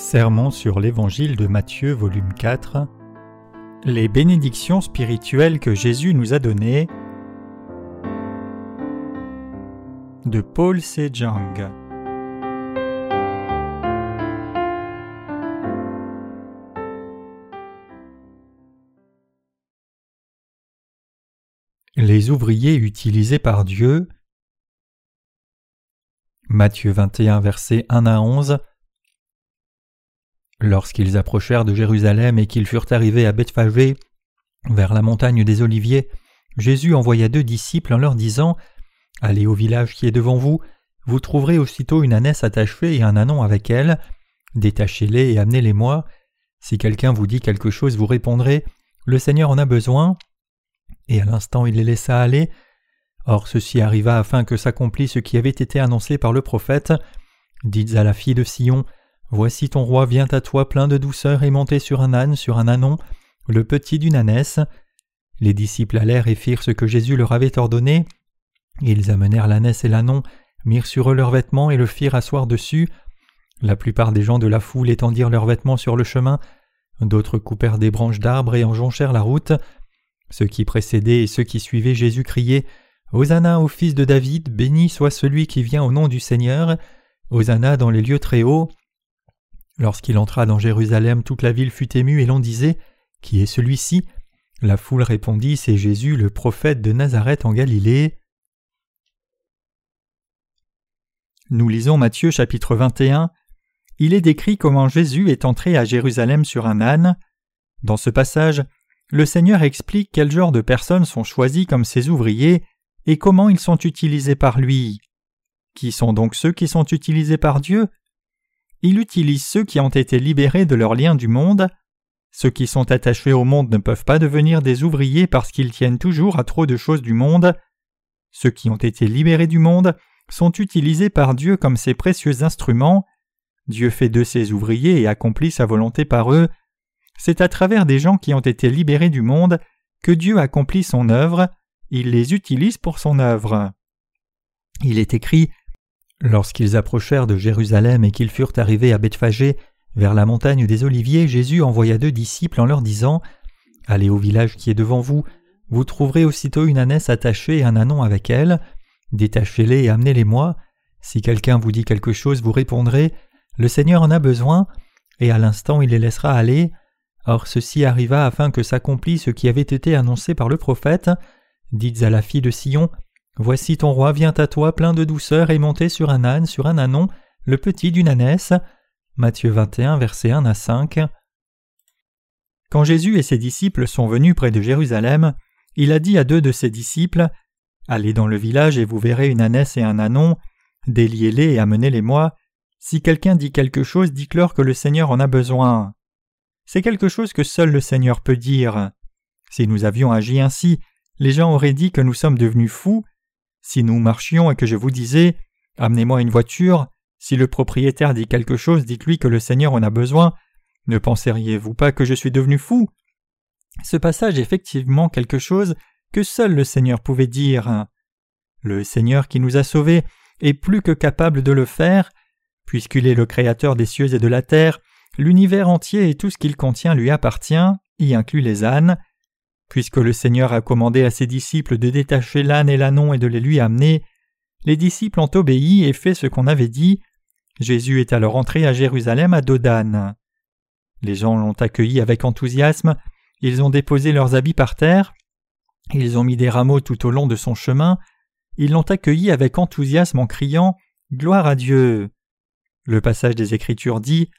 Sermon sur l'Évangile de Matthieu volume 4 Les bénédictions spirituelles que Jésus nous a données. De Paul Sejang Les ouvriers utilisés par Dieu. Matthieu 21 versets 1 à 11 Lorsqu'ils approchèrent de Jérusalem et qu'ils furent arrivés à Bethphagée, vers la montagne des Oliviers, Jésus envoya deux disciples en leur disant Allez au village qui est devant vous, vous trouverez aussitôt une ânesse attachée et un anon avec elle. Détachez-les et amenez-les-moi. Si quelqu'un vous dit quelque chose, vous répondrez Le Seigneur en a besoin. Et à l'instant il les laissa aller. Or ceci arriva afin que s'accomplisse ce qui avait été annoncé par le prophète. Dites à la fille de Sion Voici ton roi vient à toi plein de douceur et monté sur un âne, sur un anon, le petit d'une ânesse. Les disciples allèrent et firent ce que Jésus leur avait ordonné. Ils amenèrent l'ânesse et l'anon, mirent sur eux leurs vêtements et le firent asseoir dessus. La plupart des gens de la foule étendirent leurs vêtements sur le chemin, d'autres coupèrent des branches d'arbres et en jonchèrent la route. Ceux qui précédaient et ceux qui suivaient Jésus criaient Hosanna au fils de David, béni soit celui qui vient au nom du Seigneur, Hosanna dans les lieux très hauts. Lorsqu'il entra dans Jérusalem, toute la ville fut émue et l'on disait Qui est celui-ci? La foule répondit C'est Jésus, le prophète de Nazareth en Galilée. Nous lisons Matthieu chapitre 21. Il est décrit comment Jésus est entré à Jérusalem sur un âne. Dans ce passage, le Seigneur explique quel genre de personnes sont choisies comme ses ouvriers et comment ils sont utilisés par lui. Qui sont donc ceux qui sont utilisés par Dieu? Il utilise ceux qui ont été libérés de leurs liens du monde. Ceux qui sont attachés au monde ne peuvent pas devenir des ouvriers parce qu'ils tiennent toujours à trop de choses du monde. Ceux qui ont été libérés du monde sont utilisés par Dieu comme ses précieux instruments. Dieu fait de ses ouvriers et accomplit sa volonté par eux. C'est à travers des gens qui ont été libérés du monde que Dieu accomplit son œuvre, il les utilise pour son œuvre. Il est écrit Lorsqu'ils approchèrent de Jérusalem et qu'ils furent arrivés à Bethphagée, vers la montagne des Oliviers, Jésus envoya deux disciples en leur disant Allez au village qui est devant vous, vous trouverez aussitôt une ânesse attachée et un anon avec elle. Détachez-les et amenez-les-moi. Si quelqu'un vous dit quelque chose, vous répondrez Le Seigneur en a besoin, et à l'instant il les laissera aller. Or ceci arriva afin que s'accomplisse ce qui avait été annoncé par le prophète. Dites à la fille de Sion Voici ton roi vient à toi plein de douceur et monté sur un âne, sur un anon, le petit d'une ânesse. Matthieu 21, versets 1 à 5. Quand Jésus et ses disciples sont venus près de Jérusalem, il a dit à deux de ses disciples Allez dans le village et vous verrez une ânesse et un anon, déliez-les et amenez-les-moi. Si quelqu'un dit quelque chose, dites-leur que le Seigneur en a besoin. C'est quelque chose que seul le Seigneur peut dire. Si nous avions agi ainsi, les gens auraient dit que nous sommes devenus fous, si nous marchions et que je vous disais Amenez-moi une voiture, si le propriétaire dit quelque chose, dites-lui que le Seigneur en a besoin. Ne penseriez-vous pas que je suis devenu fou? Ce passage est effectivement quelque chose que seul le Seigneur pouvait dire. Le Seigneur qui nous a sauvés est plus que capable de le faire, puisqu'il est le Créateur des cieux et de la terre, l'univers entier et tout ce qu'il contient lui appartient, y inclut les ânes. Puisque le Seigneur a commandé à ses disciples de détacher l'âne et l'anon et de les lui amener, les disciples ont obéi et fait ce qu'on avait dit. Jésus est alors entré à Jérusalem à Dodane. Les gens l'ont accueilli avec enthousiasme, ils ont déposé leurs habits par terre, ils ont mis des rameaux tout au long de son chemin, ils l'ont accueilli avec enthousiasme en criant Gloire à Dieu. Le passage des Écritures dit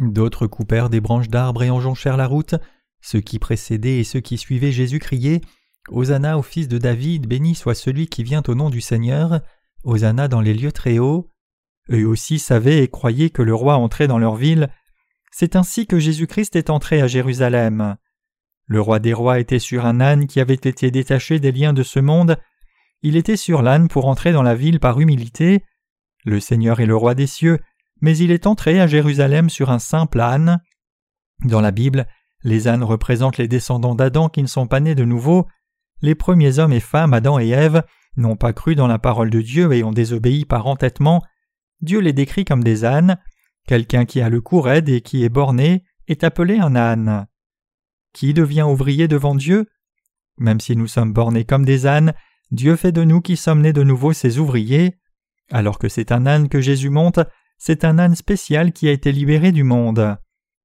D'autres coupèrent des branches d'arbres et enjonchèrent la route, ceux qui précédaient et ceux qui suivaient Jésus criaient Hosanna au fils de David, béni soit celui qui vient au nom du Seigneur, Hosanna dans les lieux très hauts. Eux aussi savaient et croyaient que le roi entrait dans leur ville. C'est ainsi que Jésus-Christ est entré à Jérusalem. Le roi des rois était sur un âne qui avait été détaché des liens de ce monde. Il était sur l'âne pour entrer dans la ville par humilité. Le Seigneur est le roi des cieux, mais il est entré à Jérusalem sur un simple âne. Dans la Bible, les ânes représentent les descendants d'Adam qui ne sont pas nés de nouveau. Les premiers hommes et femmes, Adam et Ève, n'ont pas cru dans la parole de Dieu et ont désobéi par entêtement. Dieu les décrit comme des ânes. Quelqu'un qui a le cou raide et qui est borné est appelé un âne. Qui devient ouvrier devant Dieu? Même si nous sommes bornés comme des ânes, Dieu fait de nous qui sommes nés de nouveau ses ouvriers. Alors que c'est un âne que Jésus monte, c'est un âne spécial qui a été libéré du monde.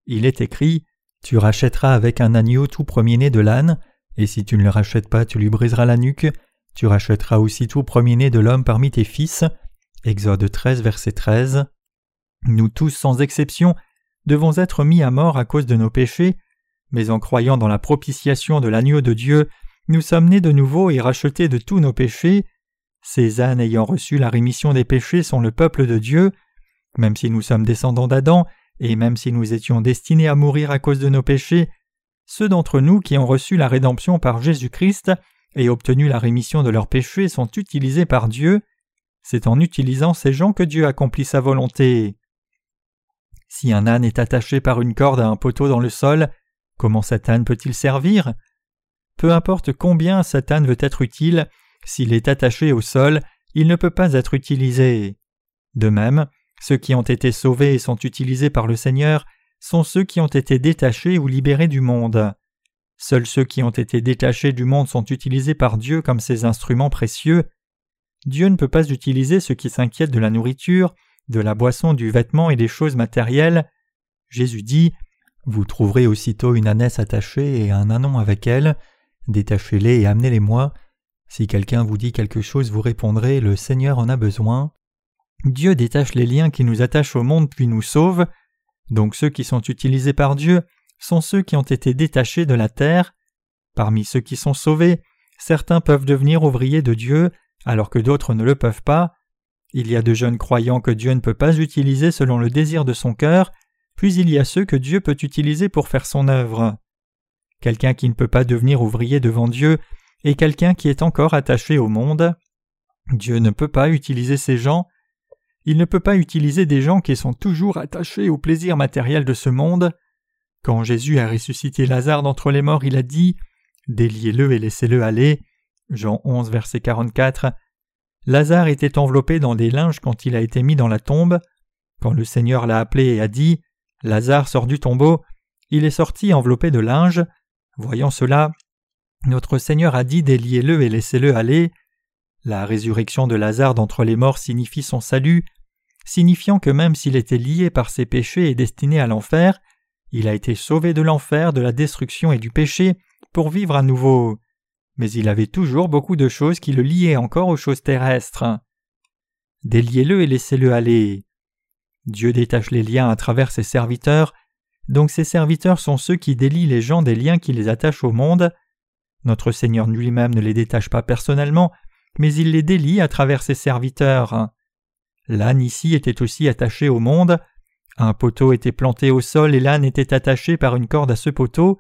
Il est écrit Tu rachèteras avec un agneau tout premier-né de l'âne, et si tu ne le rachètes pas, tu lui briseras la nuque. Tu rachèteras aussi tout premier-né de l'homme parmi tes fils. Exode 13, verset 13. Nous tous, sans exception, devons être mis à mort à cause de nos péchés, mais en croyant dans la propitiation de l'agneau de Dieu, nous sommes nés de nouveau et rachetés de tous nos péchés. Ces ânes ayant reçu la rémission des péchés sont le peuple de Dieu. Même si nous sommes descendants d'Adam, et même si nous étions destinés à mourir à cause de nos péchés, ceux d'entre nous qui ont reçu la rédemption par Jésus-Christ et obtenu la rémission de leurs péchés sont utilisés par Dieu. C'est en utilisant ces gens que Dieu accomplit sa volonté. Si un âne est attaché par une corde à un poteau dans le sol, comment cet âne peut-il servir? Peu importe combien cet âne veut être utile, s'il est attaché au sol, il ne peut pas être utilisé. De même, ceux qui ont été sauvés et sont utilisés par le Seigneur sont ceux qui ont été détachés ou libérés du monde. Seuls ceux qui ont été détachés du monde sont utilisés par Dieu comme ses instruments précieux. Dieu ne peut pas utiliser ceux qui s'inquiètent de la nourriture, de la boisson, du vêtement et des choses matérielles. Jésus dit Vous trouverez aussitôt une ânesse attachée et un anon avec elle. Détachez-les et amenez-les-moi. Si quelqu'un vous dit quelque chose, vous répondrez Le Seigneur en a besoin. Dieu détache les liens qui nous attachent au monde puis nous sauve. Donc ceux qui sont utilisés par Dieu sont ceux qui ont été détachés de la terre. Parmi ceux qui sont sauvés, certains peuvent devenir ouvriers de Dieu, alors que d'autres ne le peuvent pas. Il y a de jeunes croyants que Dieu ne peut pas utiliser selon le désir de son cœur, puis il y a ceux que Dieu peut utiliser pour faire son œuvre. Quelqu'un qui ne peut pas devenir ouvrier devant Dieu est quelqu'un qui est encore attaché au monde. Dieu ne peut pas utiliser ces gens. Il ne peut pas utiliser des gens qui sont toujours attachés au plaisir matériel de ce monde. Quand Jésus a ressuscité Lazare d'entre les morts, il a dit Déliez-le et laissez-le aller. Jean 11, verset 44. Lazare était enveloppé dans des linges quand il a été mis dans la tombe. Quand le Seigneur l'a appelé et a dit Lazare sort du tombeau, il est sorti enveloppé de linges. Voyant cela, notre Seigneur a dit Déliez-le et laissez-le aller. La résurrection de Lazare d'entre les morts signifie son salut, signifiant que même s'il était lié par ses péchés et destiné à l'enfer, il a été sauvé de l'enfer, de la destruction et du péché pour vivre à nouveau. Mais il avait toujours beaucoup de choses qui le liaient encore aux choses terrestres. Déliez-le et laissez-le aller. Dieu détache les liens à travers ses serviteurs, donc ses serviteurs sont ceux qui délient les gens des liens qui les attachent au monde. Notre Seigneur lui-même ne les détache pas personnellement, mais il les délie à travers ses serviteurs. L'âne ici était aussi attaché au monde. Un poteau était planté au sol et l'âne était attaché par une corde à ce poteau.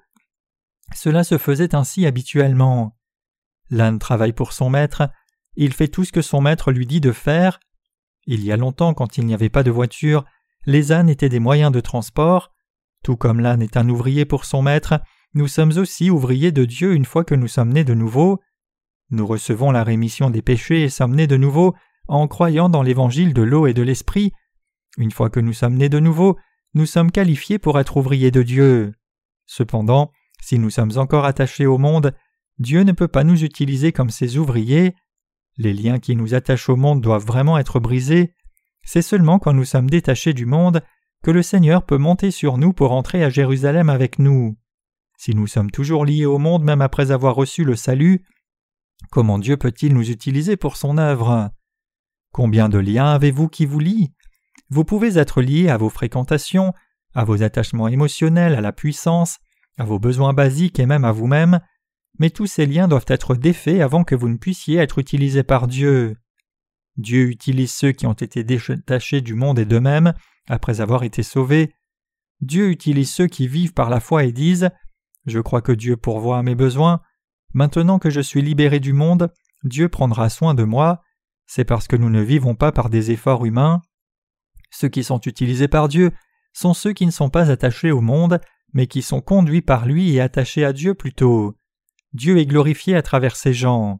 Cela se faisait ainsi habituellement. L'âne travaille pour son maître, il fait tout ce que son maître lui dit de faire. Il y a longtemps, quand il n'y avait pas de voiture, les ânes étaient des moyens de transport. Tout comme l'âne est un ouvrier pour son maître, nous sommes aussi ouvriers de Dieu une fois que nous sommes nés de nouveau. Nous recevons la rémission des péchés et sommes nés de nouveau en croyant dans l'évangile de l'eau et de l'esprit. Une fois que nous sommes nés de nouveau, nous sommes qualifiés pour être ouvriers de Dieu. Cependant, si nous sommes encore attachés au monde, Dieu ne peut pas nous utiliser comme ses ouvriers. Les liens qui nous attachent au monde doivent vraiment être brisés. C'est seulement quand nous sommes détachés du monde que le Seigneur peut monter sur nous pour entrer à Jérusalem avec nous. Si nous sommes toujours liés au monde même après avoir reçu le salut, Comment Dieu peut-il nous utiliser pour son œuvre? Combien de liens avez-vous qui vous lient? Vous pouvez être lié à vos fréquentations, à vos attachements émotionnels, à la puissance, à vos besoins basiques et même à vous-même, mais tous ces liens doivent être défaits avant que vous ne puissiez être utilisés par Dieu. Dieu utilise ceux qui ont été détachés du monde et d'eux-mêmes après avoir été sauvés. Dieu utilise ceux qui vivent par la foi et disent Je crois que Dieu pourvoit à mes besoins, Maintenant que je suis libéré du monde, Dieu prendra soin de moi. C'est parce que nous ne vivons pas par des efforts humains. Ceux qui sont utilisés par Dieu sont ceux qui ne sont pas attachés au monde, mais qui sont conduits par lui et attachés à Dieu plutôt. Dieu est glorifié à travers ces gens.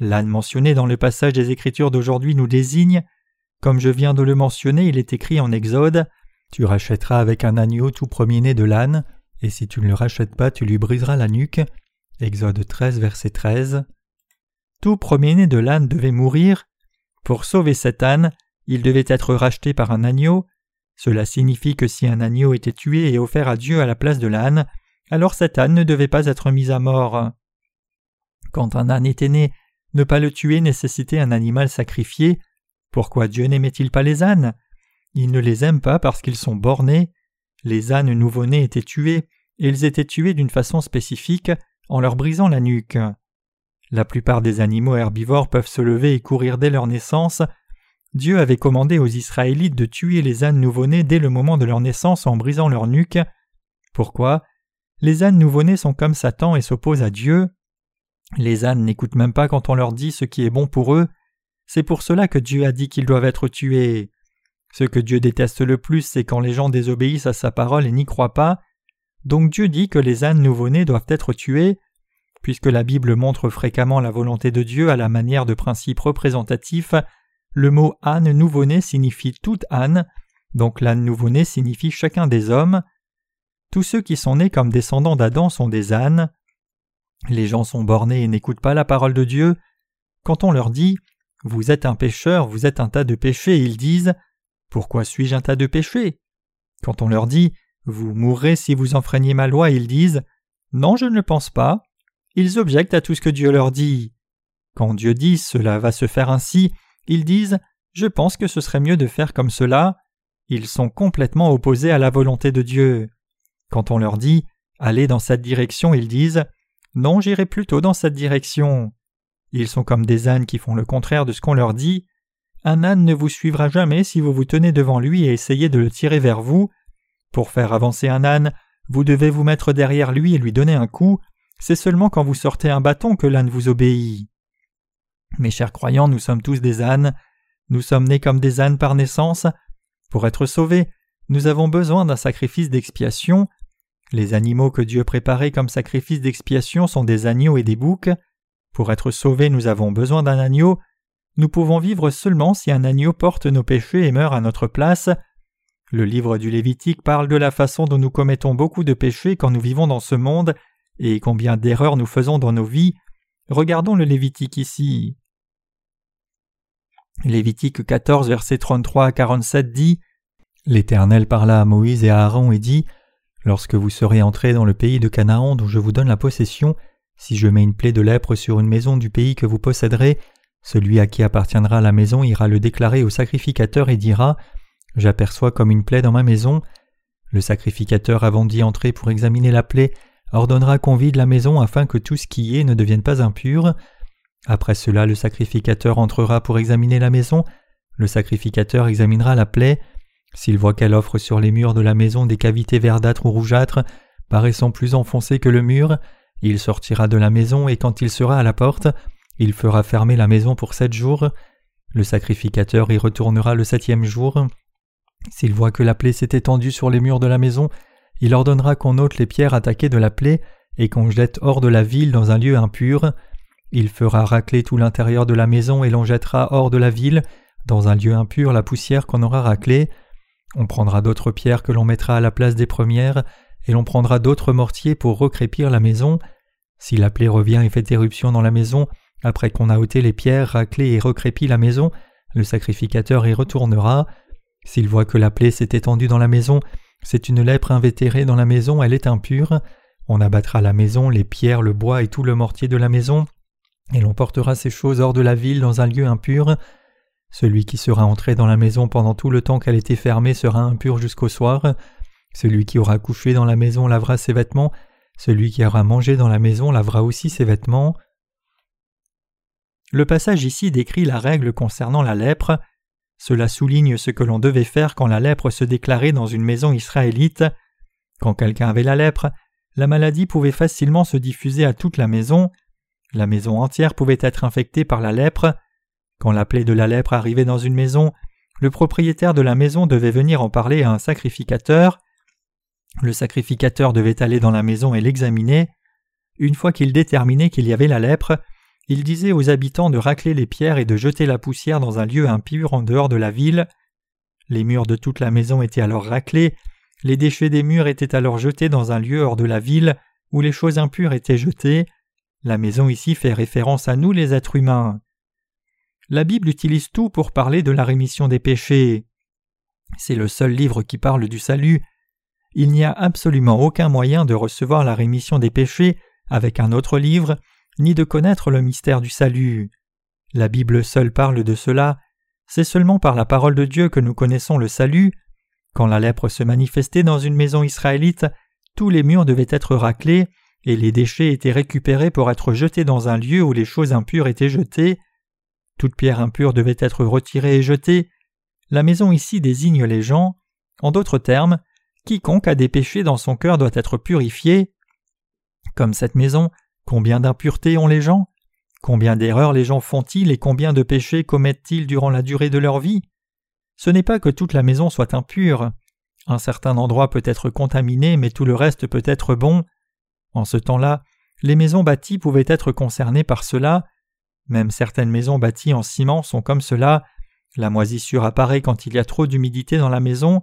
L'âne mentionné dans le passage des Écritures d'aujourd'hui nous désigne Comme je viens de le mentionner, il est écrit en Exode Tu rachèteras avec un agneau tout premier-né de l'âne, et si tu ne le rachètes pas, tu lui briseras la nuque. Exode 13, verset 13. Tout premier-né de l'âne devait mourir. Pour sauver cet âne, il devait être racheté par un agneau. Cela signifie que si un agneau était tué et offert à Dieu à la place de l'âne, alors cet âne ne devait pas être mis à mort. Quand un âne était né, ne pas le tuer nécessitait un animal sacrifié. Pourquoi Dieu n'aimait-il pas les ânes? Il ne les aime pas parce qu'ils sont bornés. Les ânes nouveau-nés étaient tués, et ils étaient tués d'une façon spécifique, en leur brisant la nuque. La plupart des animaux herbivores peuvent se lever et courir dès leur naissance. Dieu avait commandé aux Israélites de tuer les ânes nouveau-nés dès le moment de leur naissance en brisant leur nuque. Pourquoi? Les ânes nouveau-nés sont comme Satan et s'opposent à Dieu. Les ânes n'écoutent même pas quand on leur dit ce qui est bon pour eux. C'est pour cela que Dieu a dit qu'ils doivent être tués. Ce que Dieu déteste le plus, c'est quand les gens désobéissent à sa parole et n'y croient pas. Donc Dieu dit que les ânes nouveau-nés doivent être tués. Puisque la Bible montre fréquemment la volonté de Dieu à la manière de principes représentatifs, le mot âne nouveau-né signifie tout âne, donc l'âne nouveau-né signifie chacun des hommes. Tous ceux qui sont nés comme descendants d'Adam sont des ânes. Les gens sont bornés et n'écoutent pas la parole de Dieu. Quand on leur dit Vous êtes un pécheur, vous êtes un tas de péchés, ils disent Pourquoi suis-je un tas de péchés? Quand on leur dit Vous mourrez si vous enfreignez ma loi, ils disent Non, je ne le pense pas. Ils objectent à tout ce que Dieu leur dit. Quand Dieu dit Cela va se faire ainsi, ils disent Je pense que ce serait mieux de faire comme cela. Ils sont complètement opposés à la volonté de Dieu. Quand on leur dit Allez dans cette direction, ils disent non, j'irai plutôt dans cette direction. Ils sont comme des ânes qui font le contraire de ce qu'on leur dit. Un âne ne vous suivra jamais si vous vous tenez devant lui et essayez de le tirer vers vous. Pour faire avancer un âne, vous devez vous mettre derrière lui et lui donner un coup. C'est seulement quand vous sortez un bâton que l'âne vous obéit. Mes chers croyants, nous sommes tous des ânes. Nous sommes nés comme des ânes par naissance. Pour être sauvés, nous avons besoin d'un sacrifice d'expiation. Les animaux que Dieu préparait comme sacrifice d'expiation sont des agneaux et des boucs. Pour être sauvés, nous avons besoin d'un agneau. Nous pouvons vivre seulement si un agneau porte nos péchés et meurt à notre place. Le livre du Lévitique parle de la façon dont nous commettons beaucoup de péchés quand nous vivons dans ce monde et combien d'erreurs nous faisons dans nos vies. Regardons le Lévitique ici. Lévitique 14, versets 33 à 47 dit L'Éternel parla à Moïse et à Aaron et dit Lorsque vous serez entrés dans le pays de Canaan dont je vous donne la possession, si je mets une plaie de lèpre sur une maison du pays que vous posséderez, celui à qui appartiendra la maison ira le déclarer au sacrificateur et dira J'aperçois comme une plaie dans ma maison. Le sacrificateur, avant d'y entrer pour examiner la plaie, ordonnera qu'on vide la maison afin que tout ce qui est ne devienne pas impur. Après cela, le sacrificateur entrera pour examiner la maison. Le sacrificateur examinera la plaie. S'il voit qu'elle offre sur les murs de la maison des cavités verdâtres ou rougeâtres, paraissant plus enfoncées que le mur, il sortira de la maison et quand il sera à la porte, il fera fermer la maison pour sept jours. Le sacrificateur y retournera le septième jour. S'il voit que la plaie s'est étendue sur les murs de la maison, il ordonnera qu'on ôte les pierres attaquées de la plaie et qu'on jette hors de la ville dans un lieu impur. Il fera racler tout l'intérieur de la maison et l'on jettera hors de la ville, dans un lieu impur, la poussière qu'on aura raclée. On prendra d'autres pierres que l'on mettra à la place des premières, et l'on prendra d'autres mortiers pour recrépir la maison. Si la plaie revient et fait éruption dans la maison, après qu'on a ôté les pierres, raclé et recrépi la maison, le sacrificateur y retournera. S'il voit que la plaie s'est étendue dans la maison, c'est une lèpre invétérée dans la maison, elle est impure. On abattra la maison, les pierres, le bois et tout le mortier de la maison, et l'on portera ces choses hors de la ville dans un lieu impur. Celui qui sera entré dans la maison pendant tout le temps qu'elle était fermée sera impur jusqu'au soir. Celui qui aura couché dans la maison lavera ses vêtements. Celui qui aura mangé dans la maison lavera aussi ses vêtements. Le passage ici décrit la règle concernant la lèpre. Cela souligne ce que l'on devait faire quand la lèpre se déclarait dans une maison israélite. Quand quelqu'un avait la lèpre, la maladie pouvait facilement se diffuser à toute la maison. La maison entière pouvait être infectée par la lèpre. Quand la plaie de la lèpre arrivait dans une maison, le propriétaire de la maison devait venir en parler à un sacrificateur. Le sacrificateur devait aller dans la maison et l'examiner. Une fois qu'il déterminait qu'il y avait la lèpre, il disait aux habitants de racler les pierres et de jeter la poussière dans un lieu impur en dehors de la ville. Les murs de toute la maison étaient alors raclés, les déchets des murs étaient alors jetés dans un lieu hors de la ville où les choses impures étaient jetées. La maison ici fait référence à nous les êtres humains. La Bible utilise tout pour parler de la rémission des péchés. C'est le seul livre qui parle du salut. Il n'y a absolument aucun moyen de recevoir la rémission des péchés avec un autre livre, ni de connaître le mystère du salut. La Bible seule parle de cela. C'est seulement par la parole de Dieu que nous connaissons le salut. Quand la lèpre se manifestait dans une maison israélite, tous les murs devaient être raclés, et les déchets étaient récupérés pour être jetés dans un lieu où les choses impures étaient jetées. Toute pierre impure devait être retirée et jetée. La maison ici désigne les gens. En d'autres termes, quiconque a des péchés dans son cœur doit être purifié. Comme cette maison, combien d'impuretés ont les gens? Combien d'erreurs les gens font-ils et combien de péchés commettent-ils durant la durée de leur vie? Ce n'est pas que toute la maison soit impure. Un certain endroit peut être contaminé, mais tout le reste peut être bon. En ce temps-là, les maisons bâties pouvaient être concernées par cela. Même certaines maisons bâties en ciment sont comme cela. La moisissure apparaît quand il y a trop d'humidité dans la maison.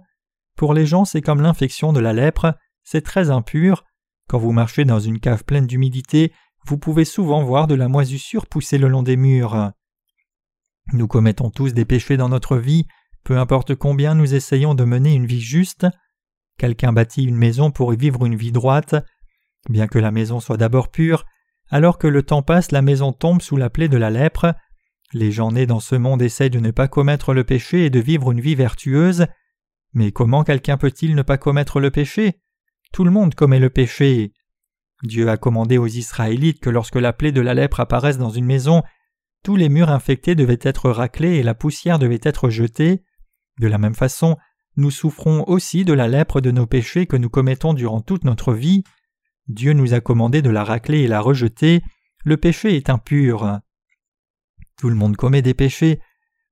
Pour les gens, c'est comme l'infection de la lèpre, c'est très impur. Quand vous marchez dans une cave pleine d'humidité, vous pouvez souvent voir de la moisissure pousser le long des murs. Nous commettons tous des péchés dans notre vie, peu importe combien nous essayons de mener une vie juste. Quelqu'un bâtit une maison pour y vivre une vie droite. Bien que la maison soit d'abord pure, alors que le temps passe, la maison tombe sous la plaie de la lèpre. Les gens nés dans ce monde essaient de ne pas commettre le péché et de vivre une vie vertueuse. Mais comment quelqu'un peut-il ne pas commettre le péché? Tout le monde commet le péché. Dieu a commandé aux Israélites que lorsque la plaie de la lèpre apparaisse dans une maison, tous les murs infectés devaient être raclés et la poussière devait être jetée. De la même façon, nous souffrons aussi de la lèpre de nos péchés que nous commettons durant toute notre vie. Dieu nous a commandé de la racler et la rejeter. Le péché est impur. Tout le monde commet des péchés.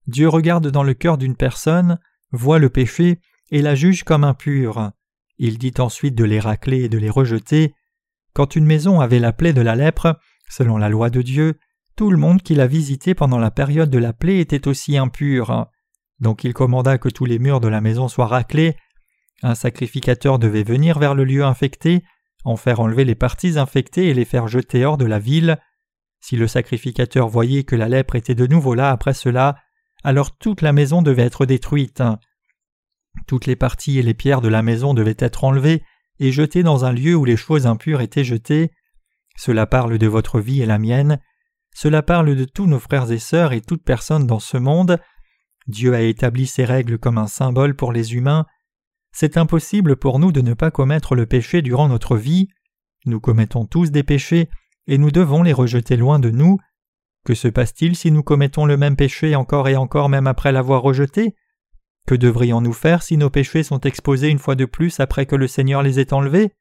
Dieu regarde dans le cœur d'une personne, voit le péché et la juge comme impure. Il dit ensuite de les racler et de les rejeter. Quand une maison avait la plaie de la lèpre, selon la loi de Dieu, tout le monde qui l'a visité pendant la période de la plaie était aussi impur. Donc il commanda que tous les murs de la maison soient raclés. Un sacrificateur devait venir vers le lieu infecté, en faire enlever les parties infectées et les faire jeter hors de la ville. Si le sacrificateur voyait que la lèpre était de nouveau là après cela, alors toute la maison devait être détruite. Toutes les parties et les pierres de la maison devaient être enlevées et jetées dans un lieu où les choses impures étaient jetées. Cela parle de votre vie et la mienne. Cela parle de tous nos frères et sœurs et toute personne dans ce monde. Dieu a établi ces règles comme un symbole pour les humains. C'est impossible pour nous de ne pas commettre le péché durant notre vie. Nous commettons tous des péchés, et nous devons les rejeter loin de nous. Que se passe-t-il si nous commettons le même péché encore et encore même après l'avoir rejeté? Que devrions-nous faire si nos péchés sont exposés une fois de plus après que le Seigneur les ait enlevés?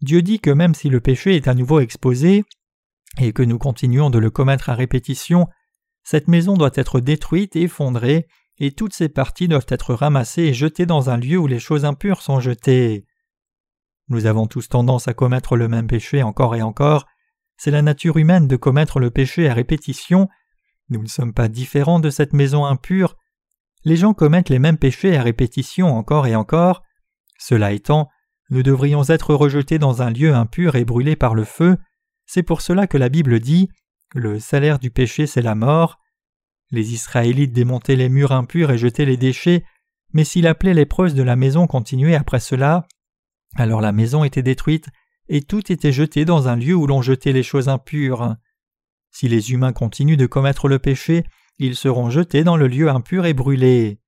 Dieu dit que même si le péché est à nouveau exposé, et que nous continuons de le commettre à répétition, cette maison doit être détruite effondrée, et toutes ses parties doivent être ramassées et jetées dans un lieu où les choses impures sont jetées. Nous avons tous tendance à commettre le même péché encore et encore, c'est la nature humaine de commettre le péché à répétition, nous ne sommes pas différents de cette maison impure, les gens commettent les mêmes péchés à répétition encore et encore, cela étant, nous devrions être rejetés dans un lieu impur et brûlés par le feu, c'est pour cela que la Bible dit Le salaire du péché c'est la mort. Les Israélites démontaient les murs impurs et jetaient les déchets, mais si la plaie lépreuse de la maison continuait après cela, alors la maison était détruite et tout était jeté dans un lieu où l'on jetait les choses impures. Si les humains continuent de commettre le péché, ils seront jetés dans le lieu impur et brûlés.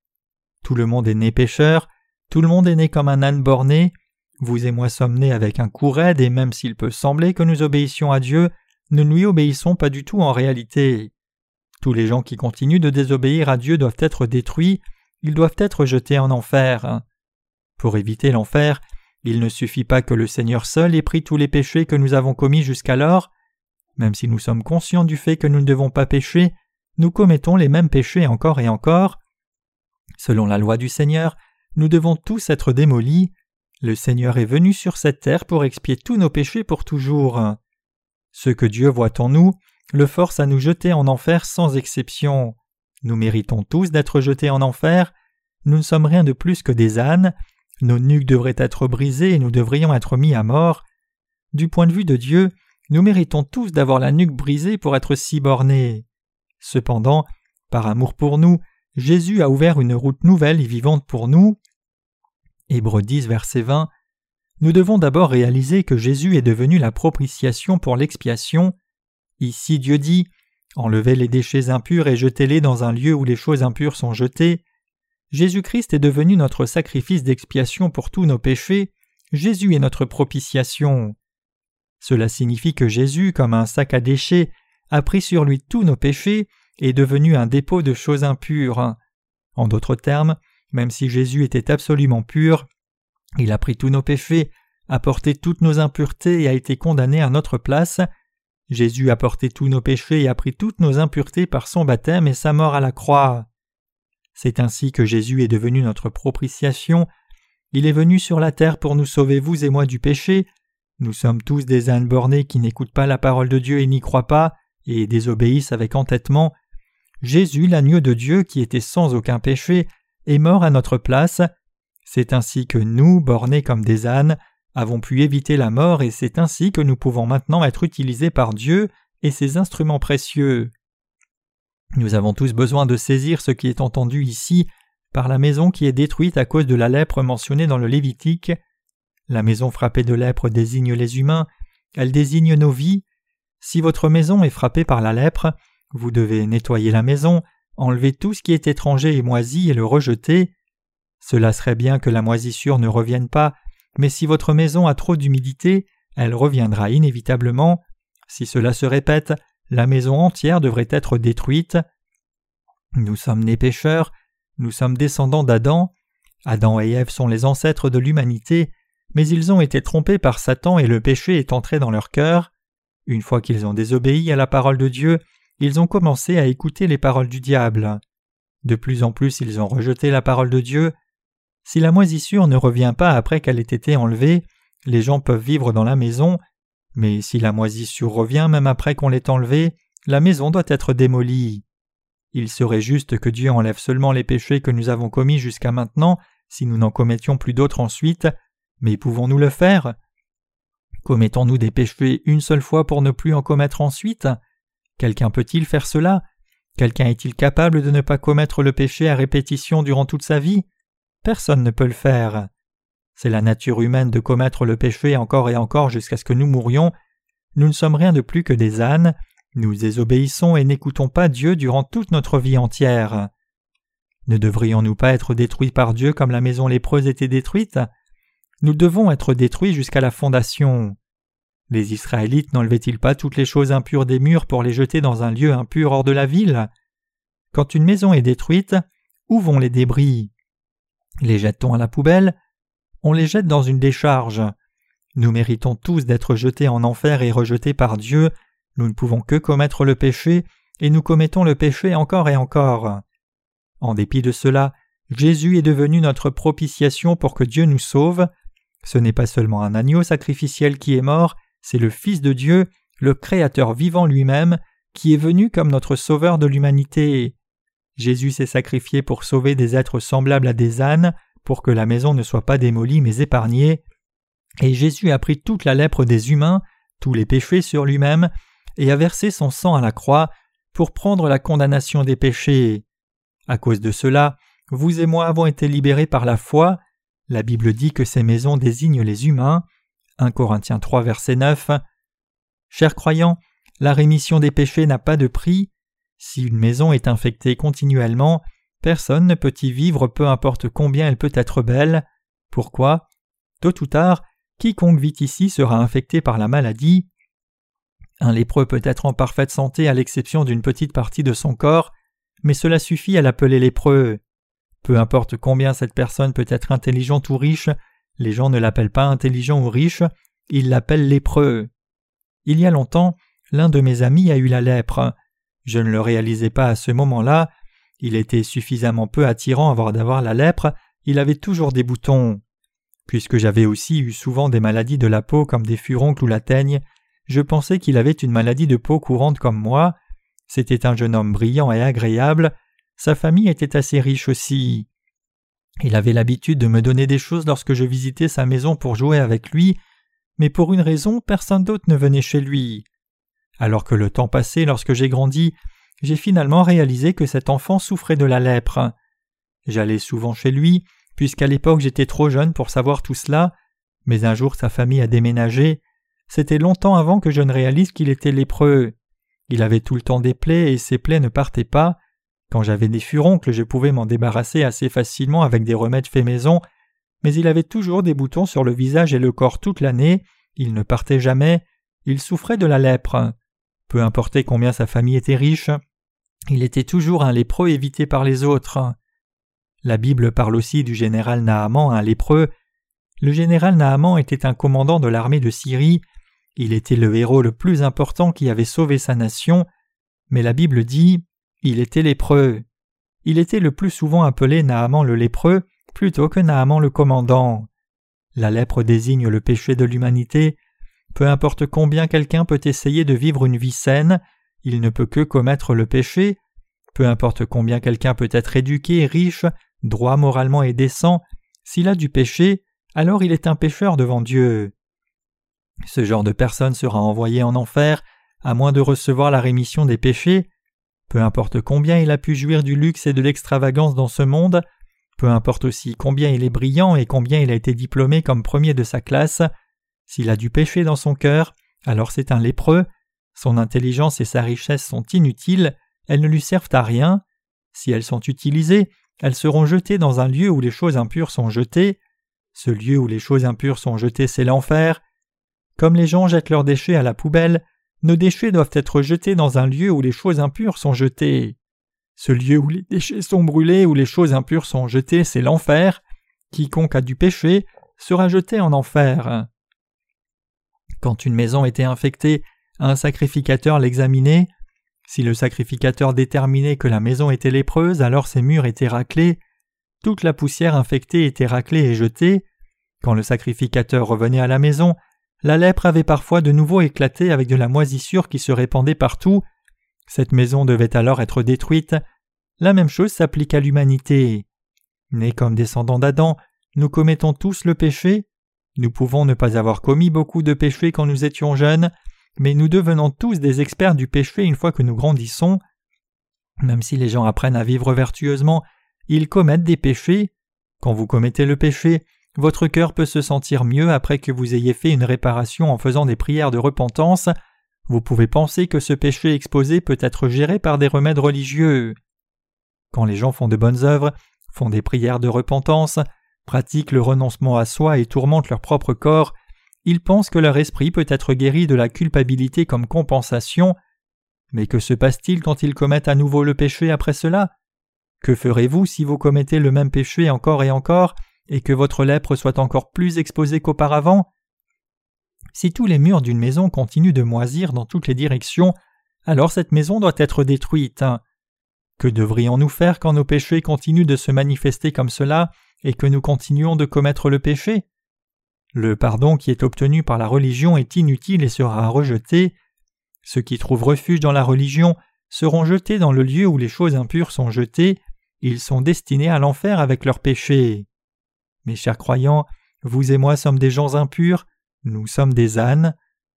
Tout le monde est né pécheur, tout le monde est né comme un âne borné, vous et moi sommes nés avec un cou raide et même s'il peut sembler que nous obéissions à Dieu, nous ne lui obéissons pas du tout en réalité. Tous les gens qui continuent de désobéir à Dieu doivent être détruits, ils doivent être jetés en enfer. Pour éviter l'enfer, il ne suffit pas que le Seigneur seul ait pris tous les péchés que nous avons commis jusqu'alors. Même si nous sommes conscients du fait que nous ne devons pas pécher, nous commettons les mêmes péchés encore et encore. Selon la loi du Seigneur, nous devons tous être démolis. Le Seigneur est venu sur cette terre pour expier tous nos péchés pour toujours. Ce que Dieu voit en nous, le force à nous jeter en enfer sans exception. Nous méritons tous d'être jetés en enfer. Nous ne sommes rien de plus que des ânes. Nos nuques devraient être brisées et nous devrions être mis à mort. Du point de vue de Dieu, nous méritons tous d'avoir la nuque brisée pour être si bornés. Cependant, par amour pour nous, Jésus a ouvert une route nouvelle et vivante pour nous. Hébreux 10, verset 20. Nous devons d'abord réaliser que Jésus est devenu la propitiation pour l'expiation. Ici Dieu dit Enlevez les déchets impurs et jetez-les dans un lieu où les choses impures sont jetées. Jésus-Christ est devenu notre sacrifice d'expiation pour tous nos péchés. Jésus est notre propitiation. Cela signifie que Jésus, comme un sac à déchets, a pris sur lui tous nos péchés et est devenu un dépôt de choses impures. En d'autres termes, même si Jésus était absolument pur, il a pris tous nos péchés, a porté toutes nos impuretés et a été condamné à notre place. Jésus a porté tous nos péchés et a pris toutes nos impuretés par son baptême et sa mort à la croix. C'est ainsi que Jésus est devenu notre propitiation. Il est venu sur la terre pour nous sauver, vous et moi, du péché. Nous sommes tous des ânes bornés qui n'écoutent pas la parole de Dieu et n'y croient pas, et désobéissent avec entêtement. Jésus, l'agneau de Dieu qui était sans aucun péché, est mort à notre place. C'est ainsi que nous, bornés comme des ânes, avons pu éviter la mort et c'est ainsi que nous pouvons maintenant être utilisés par Dieu et ses instruments précieux. Nous avons tous besoin de saisir ce qui est entendu ici par la maison qui est détruite à cause de la lèpre mentionnée dans le Lévitique. La maison frappée de lèpre désigne les humains, elle désigne nos vies. Si votre maison est frappée par la lèpre, vous devez nettoyer la maison, enlever tout ce qui est étranger et moisi et le rejeter. Cela serait bien que la moisissure ne revienne pas, mais si votre maison a trop d'humidité, elle reviendra inévitablement. Si cela se répète, la maison entière devrait être détruite. Nous sommes nés pécheurs, nous sommes descendants d'Adam. Adam et Ève sont les ancêtres de l'humanité, mais ils ont été trompés par Satan et le péché est entré dans leur cœur. Une fois qu'ils ont désobéi à la parole de Dieu, ils ont commencé à écouter les paroles du diable. De plus en plus ils ont rejeté la parole de Dieu. Si la moisissure ne revient pas après qu'elle ait été enlevée, les gens peuvent vivre dans la maison, mais si la moisissure revient même après qu'on l'ait enlevée, la maison doit être démolie. Il serait juste que Dieu enlève seulement les péchés que nous avons commis jusqu'à maintenant si nous n'en commettions plus d'autres ensuite, mais pouvons-nous le faire? Commettons-nous des péchés une seule fois pour ne plus en commettre ensuite? Quelqu'un peut-il faire cela? Quelqu'un est-il capable de ne pas commettre le péché à répétition durant toute sa vie? Personne ne peut le faire. C'est la nature humaine de commettre le péché encore et encore jusqu'à ce que nous mourions. Nous ne sommes rien de plus que des ânes, nous désobéissons et n'écoutons pas Dieu durant toute notre vie entière. Ne devrions-nous pas être détruits par Dieu comme la maison lépreuse était détruite? Nous devons être détruits jusqu'à la fondation. Les Israélites n'enlevaient-ils pas toutes les choses impures des murs pour les jeter dans un lieu impur hors de la ville? Quand une maison est détruite, où vont les débris? Les jette-t-on à la poubelle? On les jette dans une décharge. Nous méritons tous d'être jetés en enfer et rejetés par Dieu, nous ne pouvons que commettre le péché, et nous commettons le péché encore et encore. En dépit de cela, Jésus est devenu notre propitiation pour que Dieu nous sauve. Ce n'est pas seulement un agneau sacrificiel qui est mort, c'est le Fils de Dieu, le Créateur vivant lui-même, qui est venu comme notre Sauveur de l'humanité. Jésus s'est sacrifié pour sauver des êtres semblables à des ânes, pour que la maison ne soit pas démolie mais épargnée. Et Jésus a pris toute la lèpre des humains, tous les péchés sur lui-même, et a versé son sang à la croix pour prendre la condamnation des péchés. À cause de cela, vous et moi avons été libérés par la foi. La Bible dit que ces maisons désignent les humains. 1 Corinthiens 3 verset 9. Chers croyants, la rémission des péchés n'a pas de prix. Si une maison est infectée continuellement, personne ne peut y vivre peu importe combien elle peut être belle. Pourquoi? Tôt ou tard, quiconque vit ici sera infecté par la maladie. Un lépreux peut être en parfaite santé à l'exception d'une petite partie de son corps, mais cela suffit à l'appeler lépreux. Peu importe combien cette personne peut être intelligente ou riche, les gens ne l'appellent pas intelligent ou riche, ils l'appellent lépreux. Il y a longtemps, l'un de mes amis a eu la lèpre. Je ne le réalisais pas à ce moment-là. Il était suffisamment peu attirant avant d'avoir la lèpre, il avait toujours des boutons. Puisque j'avais aussi eu souvent des maladies de la peau comme des furoncles ou la teigne, je pensais qu'il avait une maladie de peau courante comme moi. C'était un jeune homme brillant et agréable. Sa famille était assez riche aussi. Il avait l'habitude de me donner des choses lorsque je visitais sa maison pour jouer avec lui, mais pour une raison personne d'autre ne venait chez lui. Alors que le temps passait lorsque j'ai grandi, j'ai finalement réalisé que cet enfant souffrait de la lèpre. J'allais souvent chez lui, puisqu'à l'époque j'étais trop jeune pour savoir tout cela, mais un jour sa famille a déménagé. C'était longtemps avant que je ne réalise qu'il était lépreux. Il avait tout le temps des plaies et ses plaies ne partaient pas. Quand j'avais des furoncles, je pouvais m'en débarrasser assez facilement avec des remèdes faits maison, mais il avait toujours des boutons sur le visage et le corps toute l'année, il ne partait jamais, il souffrait de la lèpre. Peu importait combien sa famille était riche, il était toujours un lépreux évité par les autres. La Bible parle aussi du général Naaman, un lépreux. Le général Naaman était un commandant de l'armée de Syrie. Il était le héros le plus important qui avait sauvé sa nation. Mais la Bible dit il était lépreux. Il était le plus souvent appelé Naaman le lépreux plutôt que Naaman le commandant. La lèpre désigne le péché de l'humanité. Peu importe combien quelqu'un peut essayer de vivre une vie saine, il ne peut que commettre le péché. Peu importe combien quelqu'un peut être éduqué, riche, droit moralement et décent, s'il a du péché, alors il est un pécheur devant Dieu. Ce genre de personne sera envoyé en enfer, à moins de recevoir la rémission des péchés. Peu importe combien il a pu jouir du luxe et de l'extravagance dans ce monde, peu importe aussi combien il est brillant et combien il a été diplômé comme premier de sa classe, s'il a du péché dans son cœur, alors c'est un lépreux, son intelligence et sa richesse sont inutiles, elles ne lui servent à rien. Si elles sont utilisées, elles seront jetées dans un lieu où les choses impures sont jetées. Ce lieu où les choses impures sont jetées, c'est l'enfer. Comme les gens jettent leurs déchets à la poubelle, nos déchets doivent être jetés dans un lieu où les choses impures sont jetées. Ce lieu où les déchets sont brûlés, où les choses impures sont jetées, c'est l'enfer. Quiconque a du péché sera jeté en enfer. Quand une maison était infectée, un sacrificateur l'examinait. Si le sacrificateur déterminait que la maison était lépreuse, alors ses murs étaient raclés. Toute la poussière infectée était raclée et jetée. Quand le sacrificateur revenait à la maison, la lèpre avait parfois de nouveau éclaté avec de la moisissure qui se répandait partout. Cette maison devait alors être détruite. La même chose s'applique à l'humanité. Nés comme descendants d'Adam, nous commettons tous le péché. Nous pouvons ne pas avoir commis beaucoup de péchés quand nous étions jeunes, mais nous devenons tous des experts du péché une fois que nous grandissons. Même si les gens apprennent à vivre vertueusement, ils commettent des péchés. Quand vous commettez le péché, votre cœur peut se sentir mieux après que vous ayez fait une réparation en faisant des prières de repentance. Vous pouvez penser que ce péché exposé peut être géré par des remèdes religieux. Quand les gens font de bonnes œuvres, font des prières de repentance, pratiquent le renoncement à soi et tourmentent leur propre corps, ils pensent que leur esprit peut être guéri de la culpabilité comme compensation. Mais que se passe-t-il quand ils commettent à nouveau le péché après cela? Que ferez-vous si vous commettez le même péché encore et encore, et que votre lèpre soit encore plus exposée qu'auparavant Si tous les murs d'une maison continuent de moisir dans toutes les directions, alors cette maison doit être détruite. Que devrions-nous faire quand nos péchés continuent de se manifester comme cela et que nous continuons de commettre le péché? Le pardon qui est obtenu par la religion est inutile et sera rejeté. Ceux qui trouvent refuge dans la religion seront jetés dans le lieu où les choses impures sont jetées, ils sont destinés à l'enfer avec leurs péchés. Mes chers croyants, vous et moi sommes des gens impurs, nous sommes des ânes.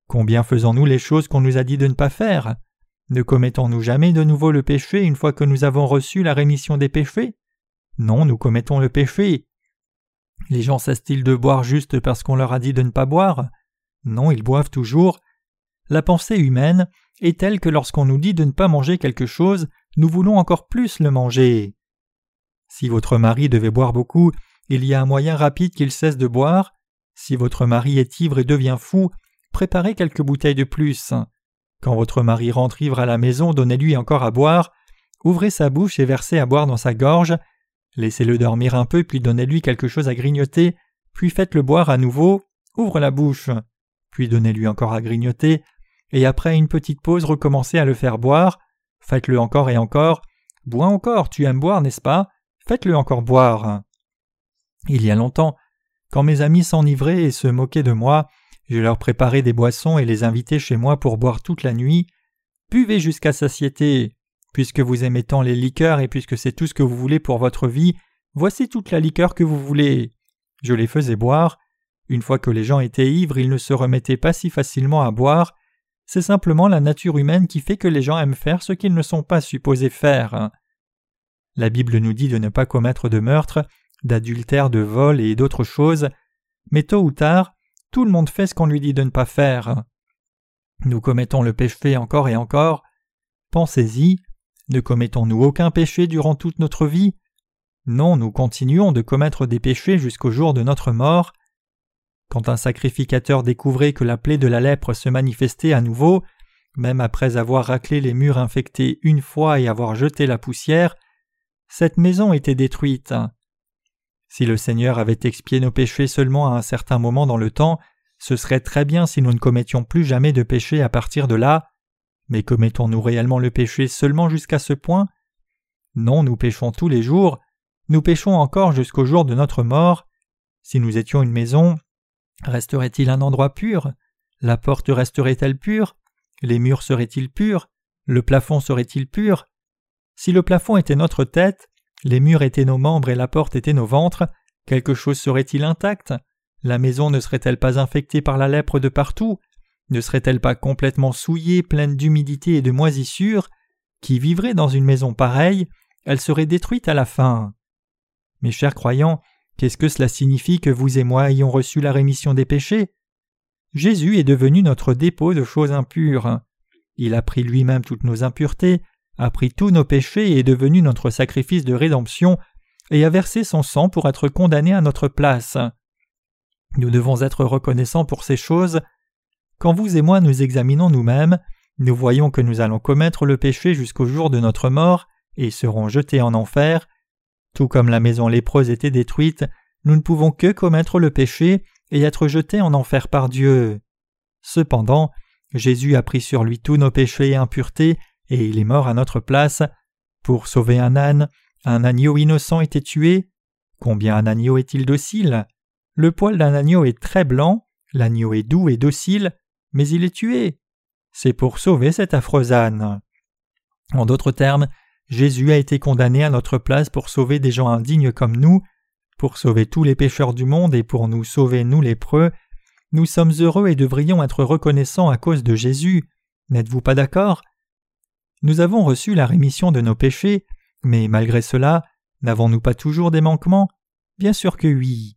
Combien faisons-nous les choses qu'on nous a dit de ne pas faire? Ne commettons-nous jamais de nouveau le péché une fois que nous avons reçu la rémission des péchés? Non, nous commettons le péché. Les gens cessent-ils de boire juste parce qu'on leur a dit de ne pas boire? Non, ils boivent toujours. La pensée humaine est telle que lorsqu'on nous dit de ne pas manger quelque chose, nous voulons encore plus le manger. Si votre mari devait boire beaucoup, il y a un moyen rapide qu'il cesse de boire. Si votre mari est ivre et devient fou, préparez quelques bouteilles de plus. Quand votre mari rentre ivre à la maison, donnez-lui encore à boire. Ouvrez sa bouche et versez à boire dans sa gorge. Laissez-le dormir un peu, puis donnez-lui quelque chose à grignoter, puis faites-le boire à nouveau, ouvre la bouche, puis donnez-lui encore à grignoter, et après une petite pause recommencez à le faire boire, faites-le encore et encore, bois encore, tu aimes boire, n'est-ce pas? Faites-le encore boire. Il y a longtemps, quand mes amis s'enivraient et se moquaient de moi, Je leur préparai des boissons et les invitai chez moi pour boire toute la nuit. Buvez jusqu'à satiété. Puisque vous aimez tant les liqueurs et puisque c'est tout ce que vous voulez pour votre vie, voici toute la liqueur que vous voulez. Je les faisais boire. Une fois que les gens étaient ivres, ils ne se remettaient pas si facilement à boire. C'est simplement la nature humaine qui fait que les gens aiment faire ce qu'ils ne sont pas supposés faire. La Bible nous dit de ne pas commettre de meurtre, d'adultère, de vol et d'autres choses, mais tôt ou tard, tout le monde fait ce qu'on lui dit de ne pas faire. Nous commettons le péché encore et encore. Pensez-y, ne commettons-nous aucun péché durant toute notre vie? Non, nous continuons de commettre des péchés jusqu'au jour de notre mort. Quand un sacrificateur découvrait que la plaie de la lèpre se manifestait à nouveau, même après avoir raclé les murs infectés une fois et avoir jeté la poussière, cette maison était détruite. Si le Seigneur avait expié nos péchés seulement à un certain moment dans le temps, ce serait très bien si nous ne commettions plus jamais de péché à partir de là. Mais commettons-nous réellement le péché seulement jusqu'à ce point? Non, nous péchons tous les jours, nous péchons encore jusqu'au jour de notre mort. Si nous étions une maison, resterait-il un endroit pur? La porte resterait-elle pure? Les murs seraient-ils purs? Le plafond serait-il pur? Si le plafond était notre tête, les murs étaient nos membres et la porte était nos ventres, quelque chose serait-il intact? La maison ne serait-elle pas infectée par la lèpre de partout? Ne serait-elle pas complètement souillée, pleine d'humidité et de moisissure Qui vivrait dans une maison pareille? Elle serait détruite à la fin. Mes chers croyants, qu'est-ce que cela signifie que vous et moi ayons reçu la rémission des péchés? Jésus est devenu notre dépôt de choses impures. Il a pris lui-même toutes nos impuretés, a pris tous nos péchés et est devenu notre sacrifice de rédemption et a versé son sang pour être condamné à notre place. Nous devons être reconnaissants pour ces choses quand vous et moi nous examinons nous-mêmes, nous voyons que nous allons commettre le péché jusqu'au jour de notre mort et serons jetés en enfer. Tout comme la maison lépreuse était détruite, nous ne pouvons que commettre le péché et être jetés en enfer par Dieu. Cependant, Jésus a pris sur lui tous nos péchés et impuretés, et il est mort à notre place. Pour sauver un âne, un agneau innocent était tué. Combien un agneau est-il docile? Le poil d'un agneau est très blanc, l'agneau est doux et docile, mais il est tué. C'est pour sauver cet affreux âne. En d'autres termes, Jésus a été condamné à notre place pour sauver des gens indignes comme nous, pour sauver tous les pécheurs du monde et pour nous sauver nous lépreux. Nous sommes heureux et devrions être reconnaissants à cause de Jésus. N'êtes-vous pas d'accord? Nous avons reçu la rémission de nos péchés, mais malgré cela, n'avons-nous pas toujours des manquements? Bien sûr que oui.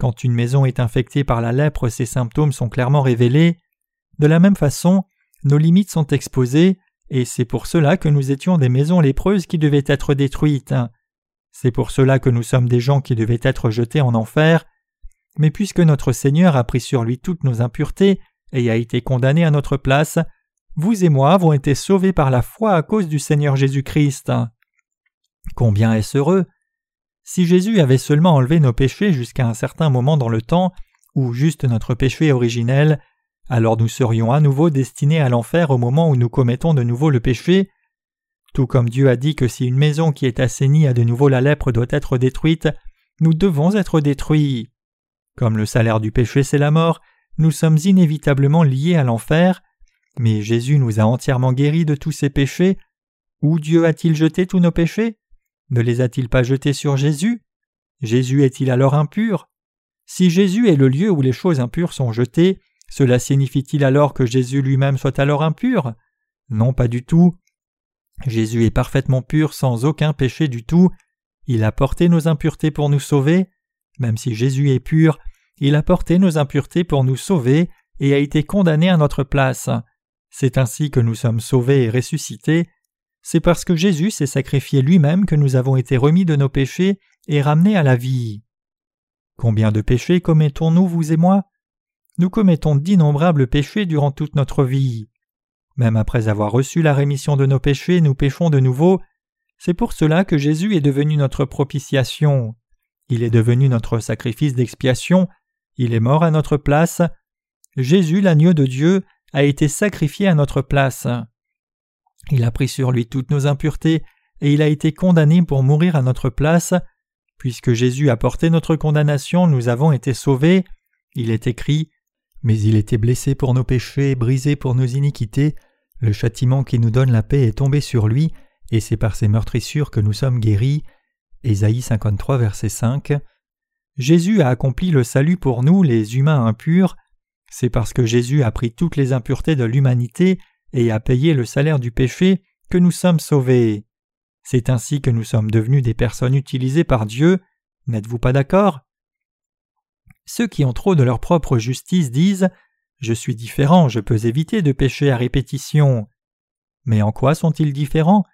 Quand une maison est infectée par la lèpre, ses symptômes sont clairement révélés. De la même façon, nos limites sont exposées, et c'est pour cela que nous étions des maisons lépreuses qui devaient être détruites. C'est pour cela que nous sommes des gens qui devaient être jetés en enfer. Mais puisque notre Seigneur a pris sur lui toutes nos impuretés et a été condamné à notre place, vous et moi avons été sauvés par la foi à cause du Seigneur Jésus-Christ. Combien est-ce heureux? Si Jésus avait seulement enlevé nos péchés jusqu'à un certain moment dans le temps, ou juste notre péché originel, alors nous serions à nouveau destinés à l'enfer au moment où nous commettons de nouveau le péché. Tout comme Dieu a dit que si une maison qui est assainie a de nouveau la lèpre doit être détruite, nous devons être détruits. Comme le salaire du péché c'est la mort, nous sommes inévitablement liés à l'enfer, mais Jésus nous a entièrement guéris de tous ces péchés. Où Dieu a-t-il jeté tous nos péchés? Ne les a-t-il pas jetés sur Jésus? Jésus est-il alors impur? Si Jésus est le lieu où les choses impures sont jetées, cela signifie-t-il alors que Jésus lui-même soit alors impur? Non, pas du tout. Jésus est parfaitement pur sans aucun péché du tout. Il a porté nos impuretés pour nous sauver. Même si Jésus est pur, il a porté nos impuretés pour nous sauver et a été condamné à notre place. C'est ainsi que nous sommes sauvés et ressuscités. C'est parce que Jésus s'est sacrifié lui-même que nous avons été remis de nos péchés et ramenés à la vie. Combien de péchés commettons-nous, vous et moi? Nous commettons d'innombrables péchés durant toute notre vie. Même après avoir reçu la rémission de nos péchés, nous péchons de nouveau. C'est pour cela que Jésus est devenu notre propitiation. Il est devenu notre sacrifice d'expiation. Il est mort à notre place. Jésus, l'agneau de Dieu, a été sacrifié à notre place. Il a pris sur lui toutes nos impuretés et il a été condamné pour mourir à notre place. Puisque Jésus a porté notre condamnation, nous avons été sauvés. Il est écrit Mais il était blessé pour nos péchés, brisé pour nos iniquités, le châtiment qui nous donne la paix est tombé sur lui, et c'est par ses meurtrissures que nous sommes guéris. Ésaïe 53, verset 5. Jésus a accompli le salut pour nous, les humains impurs. C'est parce que Jésus a pris toutes les impuretés de l'humanité et a payé le salaire du péché que nous sommes sauvés. C'est ainsi que nous sommes devenus des personnes utilisées par Dieu. N'êtes-vous pas d'accord? Ceux qui ont trop de leur propre justice disent Je suis différent, je peux éviter de pécher à répétition. Mais en quoi sont-ils différents?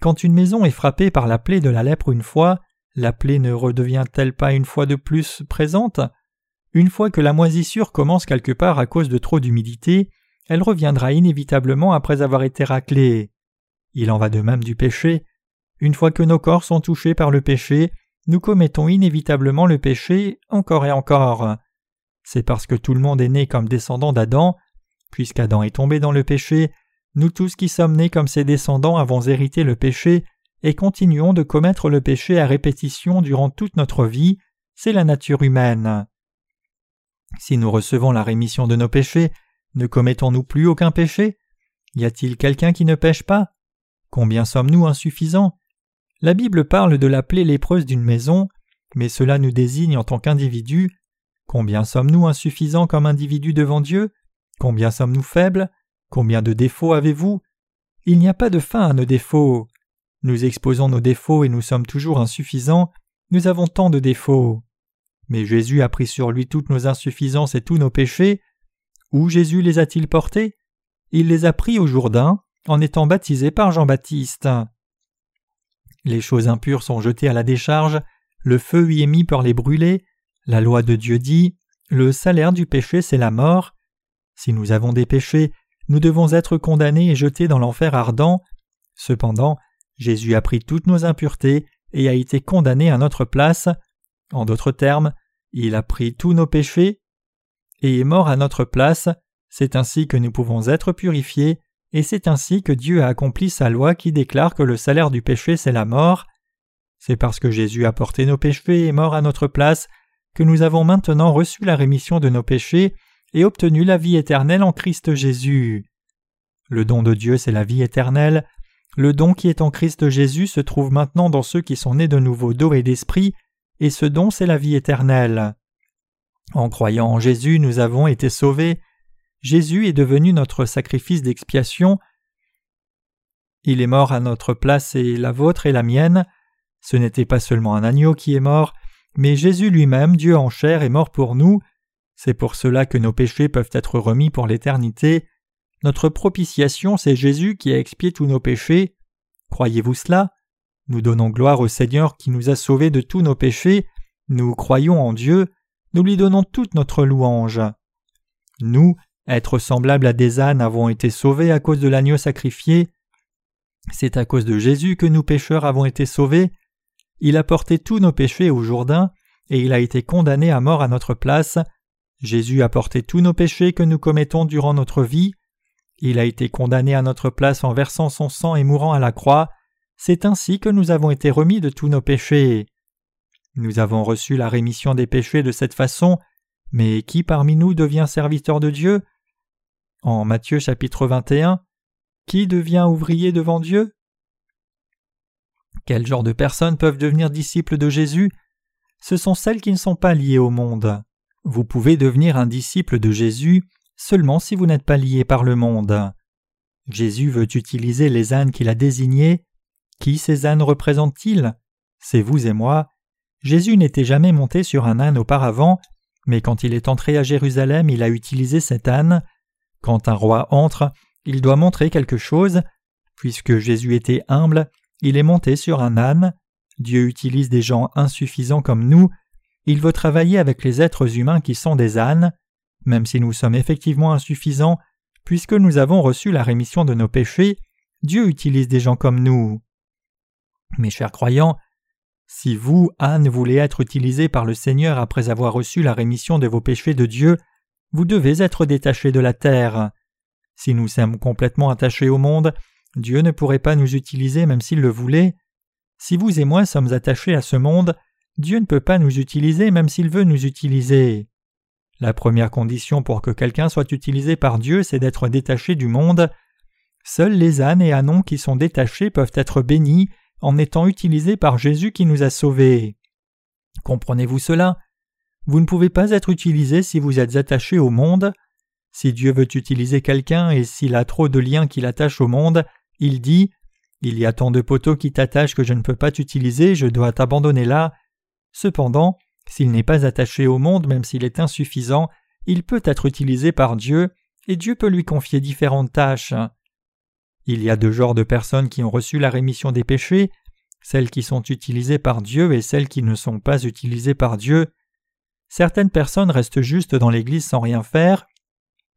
Quand une maison est frappée par la plaie de la lèpre une fois, la plaie ne redevient-elle pas une fois de plus présente? Une fois que la moisissure commence quelque part à cause de trop d'humidité, elle reviendra inévitablement après avoir été raclée. Il en va de même du péché. Une fois que nos corps sont touchés par le péché, nous commettons inévitablement le péché encore et encore. C'est parce que tout le monde est né comme descendant d'Adam, puisqu'Adam est tombé dans le péché, nous tous qui sommes nés comme ses descendants avons hérité le péché et continuons de commettre le péché à répétition durant toute notre vie, c'est la nature humaine. Si nous recevons la rémission de nos péchés, ne commettons-nous plus aucun péché? Y a-t-il quelqu'un qui ne pêche pas? Combien sommes-nous insuffisants? La Bible parle de la plaie lépreuse d'une maison, mais cela nous désigne en tant qu'individu. Combien sommes-nous insuffisants comme individus devant Dieu? Combien sommes-nous faibles? Combien de défauts avez-vous? Il n'y a pas de fin à nos défauts. Nous exposons nos défauts et nous sommes toujours insuffisants, nous avons tant de défauts. Mais Jésus a pris sur lui toutes nos insuffisances et tous nos péchés. Où Jésus les a-t-il portés? Il les a pris au Jourdain, en étant baptisé par Jean-Baptiste. Les choses impures sont jetées à la décharge, le feu y est mis pour les brûler, la loi de Dieu dit Le salaire du péché c'est la mort. Si nous avons des péchés, nous devons être condamnés et jetés dans l'enfer ardent. Cependant, Jésus a pris toutes nos impuretés et a été condamné à notre place. En d'autres termes, il a pris tous nos péchés et est mort à notre place. C'est ainsi que nous pouvons être purifiés, et c'est ainsi que Dieu a accompli sa loi qui déclare que le salaire du péché c'est la mort. C'est parce que Jésus a porté nos péchés et est mort à notre place que nous avons maintenant reçu la rémission de nos péchés et obtenu la vie éternelle en Christ Jésus. Le don de Dieu, c'est la vie éternelle. Le don qui est en Christ Jésus se trouve maintenant dans ceux qui sont nés de nouveau d'eau et d'esprit, et ce don, c'est la vie éternelle. En croyant en Jésus, nous avons été sauvés. Jésus est devenu notre sacrifice d'expiation. Il est mort à notre place et la vôtre et la mienne. Ce n'était pas seulement un agneau qui est mort, mais Jésus lui-même, Dieu en chair, est mort pour nous. C'est pour cela que nos péchés peuvent être remis pour l'éternité. Notre propitiation, c'est Jésus qui a expié tous nos péchés. Croyez-vous cela? Nous donnons gloire au Seigneur qui nous a sauvés de tous nos péchés. Nous croyons en Dieu. Nous lui donnons toute notre louange. Nous, êtres semblables à des ânes, avons été sauvés à cause de l'agneau sacrifié. C'est à cause de Jésus que nous pécheurs avons été sauvés. Il a porté tous nos péchés au Jourdain, et il a été condamné à mort à notre place. Jésus a porté tous nos péchés que nous commettons durant notre vie. Il a été condamné à notre place en versant son sang et mourant à la croix. C'est ainsi que nous avons été remis de tous nos péchés. Nous avons reçu la rémission des péchés de cette façon, mais qui parmi nous devient serviteur de Dieu? En Matthieu chapitre 21, qui devient ouvrier devant Dieu? Quel genre de personnes peuvent devenir disciples de Jésus? Ce sont celles qui ne sont pas liées au monde. Vous pouvez devenir un disciple de Jésus seulement si vous n'êtes pas lié par le monde. Jésus veut utiliser les ânes qu'il a désignés. Qui ces ânes représentent-ils? C'est vous et moi. Jésus n'était jamais monté sur un âne auparavant, mais quand il est entré à Jérusalem, il a utilisé cet âne. Quand un roi entre, il doit montrer quelque chose. Puisque Jésus était humble, il est monté sur un âne. Dieu utilise des gens insuffisants comme nous il veut travailler avec les êtres humains qui sont des ânes, même si nous sommes effectivement insuffisants, puisque nous avons reçu la rémission de nos péchés, Dieu utilise des gens comme nous. Mes chers croyants, si vous, âne, voulez être utilisés par le Seigneur après avoir reçu la rémission de vos péchés de Dieu, vous devez être détachés de la terre. Si nous sommes complètement attachés au monde, Dieu ne pourrait pas nous utiliser même s'il le voulait. Si vous et moi sommes attachés à ce monde, Dieu ne peut pas nous utiliser même s'il veut nous utiliser. La première condition pour que quelqu'un soit utilisé par Dieu, c'est d'être détaché du monde. Seuls les ânes et ânons qui sont détachés peuvent être bénis en étant utilisés par Jésus qui nous a sauvés. Comprenez-vous cela? Vous ne pouvez pas être utilisé si vous êtes attaché au monde. Si Dieu veut utiliser quelqu'un et s'il a trop de liens qui l'attachent au monde, il dit Il y a tant de poteaux qui t'attachent que je ne peux pas t'utiliser, je dois t'abandonner là. Cependant, s'il n'est pas attaché au monde, même s'il est insuffisant, il peut être utilisé par Dieu, et Dieu peut lui confier différentes tâches. Il y a deux genres de personnes qui ont reçu la rémission des péchés, celles qui sont utilisées par Dieu et celles qui ne sont pas utilisées par Dieu. Certaines personnes restent juste dans l'Église sans rien faire,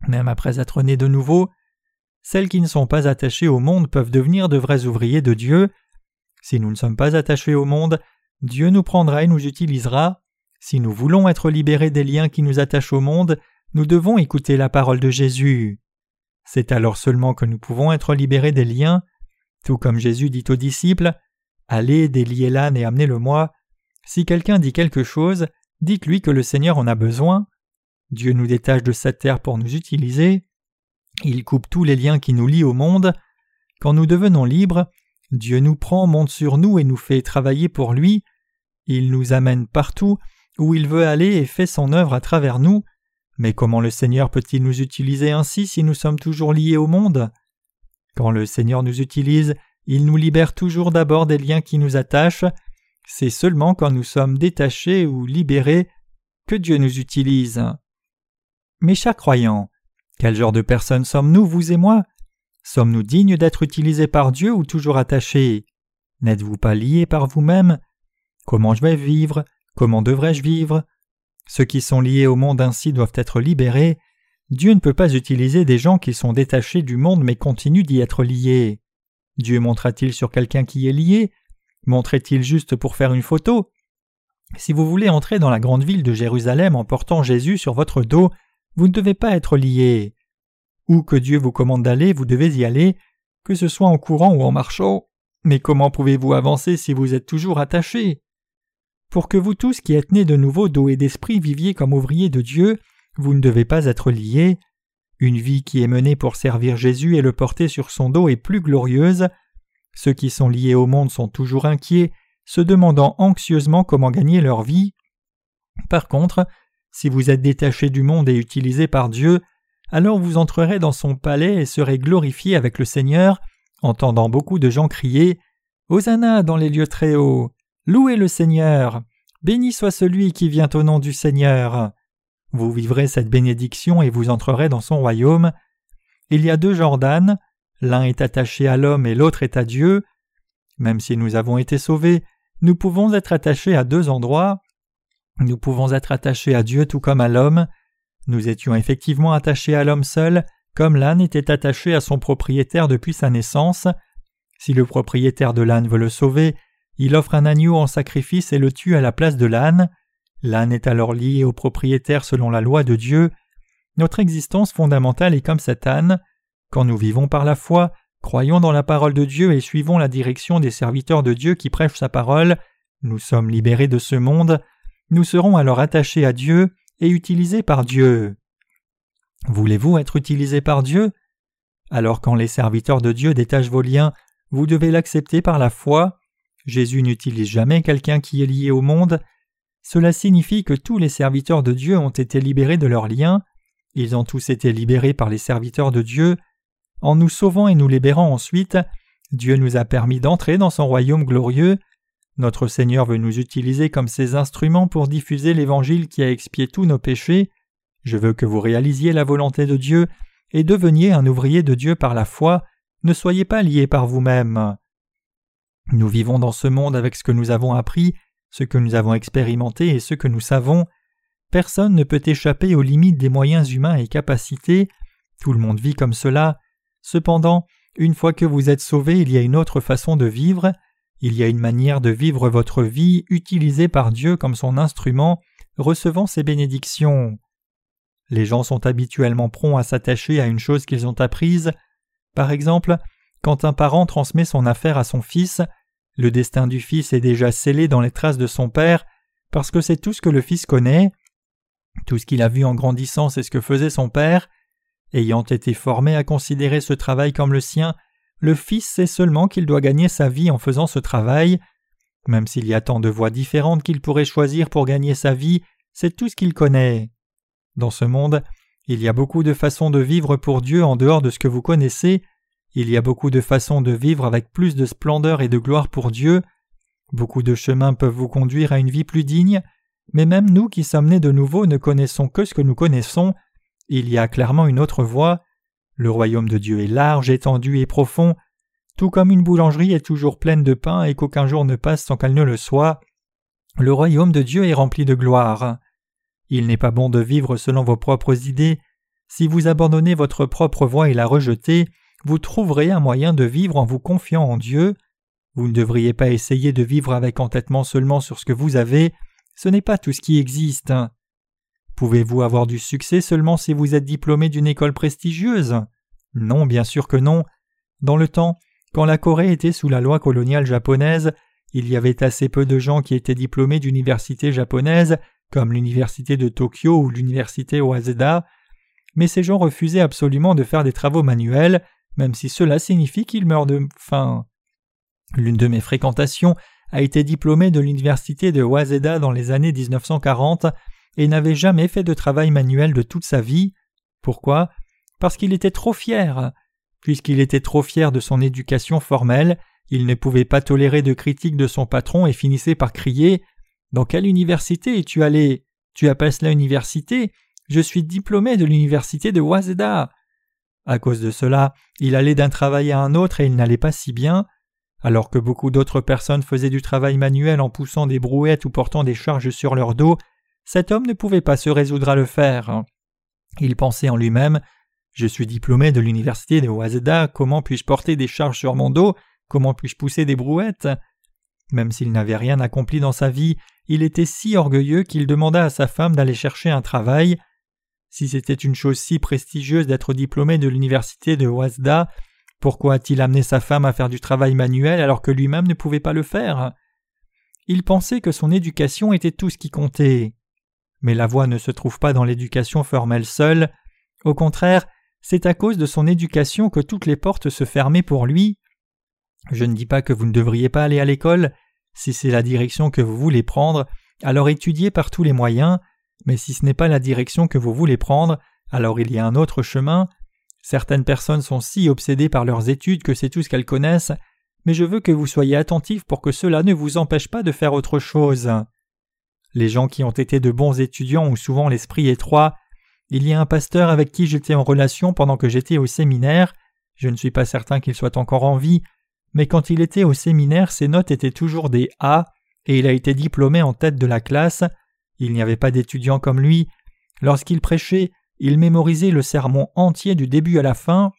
même après être nées de nouveau. Celles qui ne sont pas attachées au monde peuvent devenir de vrais ouvriers de Dieu. Si nous ne sommes pas attachés au monde, Dieu nous prendra et nous utilisera. Si nous voulons être libérés des liens qui nous attachent au monde, nous devons écouter la parole de Jésus. C'est alors seulement que nous pouvons être libérés des liens, tout comme Jésus dit aux disciples Allez, déliez l'âne et amenez-le-moi. Si quelqu'un dit quelque chose, dites-lui que le Seigneur en a besoin. Dieu nous détache de sa terre pour nous utiliser. Il coupe tous les liens qui nous lient au monde. Quand nous devenons libres, Dieu nous prend, monte sur nous et nous fait travailler pour lui. Il nous amène partout où il veut aller et fait son œuvre à travers nous. Mais comment le Seigneur peut-il nous utiliser ainsi si nous sommes toujours liés au monde? Quand le Seigneur nous utilise, il nous libère toujours d'abord des liens qui nous attachent. C'est seulement quand nous sommes détachés ou libérés que Dieu nous utilise. Mes chers croyants, quel genre de personnes sommes-nous, vous et moi? Sommes-nous dignes d'être utilisés par Dieu ou toujours attachés? N'êtes-vous pas liés par vous-même? Comment je vais vivre? Comment devrais-je vivre? Ceux qui sont liés au monde ainsi doivent être libérés. Dieu ne peut pas utiliser des gens qui sont détachés du monde mais continuent d'y être liés. Dieu montrera-t-il sur quelqu'un qui est lié? Montrait-il juste pour faire une photo? Si vous voulez entrer dans la grande ville de Jérusalem en portant Jésus sur votre dos, vous ne devez pas être lié. Où que Dieu vous commande d'aller, vous devez y aller, que ce soit en courant ou en marchant. Mais comment pouvez-vous avancer si vous êtes toujours attaché? Pour que vous tous qui êtes nés de nouveau d'eau et d'esprit viviez comme ouvriers de Dieu, vous ne devez pas être liés. Une vie qui est menée pour servir Jésus et le porter sur son dos est plus glorieuse. Ceux qui sont liés au monde sont toujours inquiets, se demandant anxieusement comment gagner leur vie. Par contre, si vous êtes détaché du monde et utilisé par Dieu, alors vous entrerez dans son palais et serez glorifiés avec le Seigneur, entendant beaucoup de gens crier Hosanna dans les lieux très hauts. Louez le Seigneur. Béni soit celui qui vient au nom du Seigneur. Vous vivrez cette bénédiction et vous entrerez dans son royaume. Il y a deux Jordanes, l'un est attaché à l'homme et l'autre est à Dieu. Même si nous avons été sauvés, nous pouvons être attachés à deux endroits. Nous pouvons être attachés à Dieu tout comme à l'homme. Nous étions effectivement attachés à l'homme seul, comme l'âne était attaché à son propriétaire depuis sa naissance. Si le propriétaire de l'âne veut le sauver, il offre un agneau en sacrifice et le tue à la place de l'âne. L'âne est alors lié au propriétaire selon la loi de Dieu. Notre existence fondamentale est comme cet âne. Quand nous vivons par la foi, croyons dans la parole de Dieu et suivons la direction des serviteurs de Dieu qui prêchent sa parole, nous sommes libérés de ce monde, nous serons alors attachés à Dieu et utilisés par Dieu. Voulez-vous être utilisés par Dieu? Alors quand les serviteurs de Dieu détachent vos liens, vous devez l'accepter par la foi. Jésus n'utilise jamais quelqu'un qui est lié au monde. Cela signifie que tous les serviteurs de Dieu ont été libérés de leurs liens. Ils ont tous été libérés par les serviteurs de Dieu. En nous sauvant et nous libérant ensuite, Dieu nous a permis d'entrer dans son royaume glorieux. Notre Seigneur veut nous utiliser comme ses instruments pour diffuser l'Évangile qui a expié tous nos péchés. Je veux que vous réalisiez la volonté de Dieu et deveniez un ouvrier de Dieu par la foi. Ne soyez pas liés par vous-même. Nous vivons dans ce monde avec ce que nous avons appris, ce que nous avons expérimenté et ce que nous savons. Personne ne peut échapper aux limites des moyens humains et capacités. Tout le monde vit comme cela. Cependant, une fois que vous êtes sauvé, il y a une autre façon de vivre. Il y a une manière de vivre votre vie utilisée par Dieu comme son instrument, recevant ses bénédictions. Les gens sont habituellement prompts à s'attacher à une chose qu'ils ont apprise. Par exemple, quand un parent transmet son affaire à son fils, le destin du fils est déjà scellé dans les traces de son père, parce que c'est tout ce que le fils connaît. Tout ce qu'il a vu en grandissant, c'est ce que faisait son père. Ayant été formé à considérer ce travail comme le sien, le Fils sait seulement qu'il doit gagner sa vie en faisant ce travail. Même s'il y a tant de voies différentes qu'il pourrait choisir pour gagner sa vie, c'est tout ce qu'il connaît. Dans ce monde, il y a beaucoup de façons de vivre pour Dieu en dehors de ce que vous connaissez, il y a beaucoup de façons de vivre avec plus de splendeur et de gloire pour Dieu, beaucoup de chemins peuvent vous conduire à une vie plus digne, mais même nous qui sommes nés de nouveau ne connaissons que ce que nous connaissons, il y a clairement une autre voie, le royaume de Dieu est large, étendu et profond, tout comme une boulangerie est toujours pleine de pain et qu'aucun jour ne passe sans qu'elle ne le soit, le royaume de Dieu est rempli de gloire. Il n'est pas bon de vivre selon vos propres idées. Si vous abandonnez votre propre voie et la rejetez, vous trouverez un moyen de vivre en vous confiant en Dieu. Vous ne devriez pas essayer de vivre avec entêtement seulement sur ce que vous avez, ce n'est pas tout ce qui existe. Pouvez-vous avoir du succès seulement si vous êtes diplômé d'une école prestigieuse? Non, bien sûr que non. Dans le temps, quand la Corée était sous la loi coloniale japonaise, il y avait assez peu de gens qui étaient diplômés d'universités japonaises, comme l'université de Tokyo ou l'université Waseda, mais ces gens refusaient absolument de faire des travaux manuels, même si cela signifie qu'ils meurent de faim. L'une de mes fréquentations a été diplômée de l'université de Waseda dans les années 1940 et n'avait jamais fait de travail manuel de toute sa vie. Pourquoi? Parce qu'il était trop fier. Puisqu'il était trop fier de son éducation formelle, il ne pouvait pas tolérer de critiques de son patron et finissait par crier Dans quelle université es-tu allé? Tu appelles cela université? Je suis diplômé de l'université de Waseda. À cause de cela, il allait d'un travail à un autre et il n'allait pas si bien. Alors que beaucoup d'autres personnes faisaient du travail manuel en poussant des brouettes ou portant des charges sur leur dos, cet homme ne pouvait pas se résoudre à le faire. Il pensait en lui-même Je suis diplômé de l'université de Waseda, comment puis-je porter des charges sur mon dos? Comment puis-je pousser des brouettes? Même s'il n'avait rien accompli dans sa vie, il était si orgueilleux qu'il demanda à sa femme d'aller chercher un travail. Si c'était une chose si prestigieuse d'être diplômé de l'université de Waseda, pourquoi a-t-il amené sa femme à faire du travail manuel alors que lui-même ne pouvait pas le faire? Il pensait que son éducation était tout ce qui comptait. Mais la voie ne se trouve pas dans l'éducation formelle seule. Au contraire, c'est à cause de son éducation que toutes les portes se fermaient pour lui. Je ne dis pas que vous ne devriez pas aller à l'école. Si c'est la direction que vous voulez prendre, alors étudiez par tous les moyens, mais si ce n'est pas la direction que vous voulez prendre, alors il y a un autre chemin. Certaines personnes sont si obsédées par leurs études que c'est tout ce qu'elles connaissent, mais je veux que vous soyez attentifs pour que cela ne vous empêche pas de faire autre chose. Les gens qui ont été de bons étudiants ont souvent l'esprit étroit. Il y a un pasteur avec qui j'étais en relation pendant que j'étais au séminaire. Je ne suis pas certain qu'il soit encore en vie, mais quand il était au séminaire, ses notes étaient toujours des A, et il a été diplômé en tête de la classe. Il n'y avait pas d'étudiants comme lui. Lorsqu'il prêchait, il mémorisait le sermon entier du début à la fin,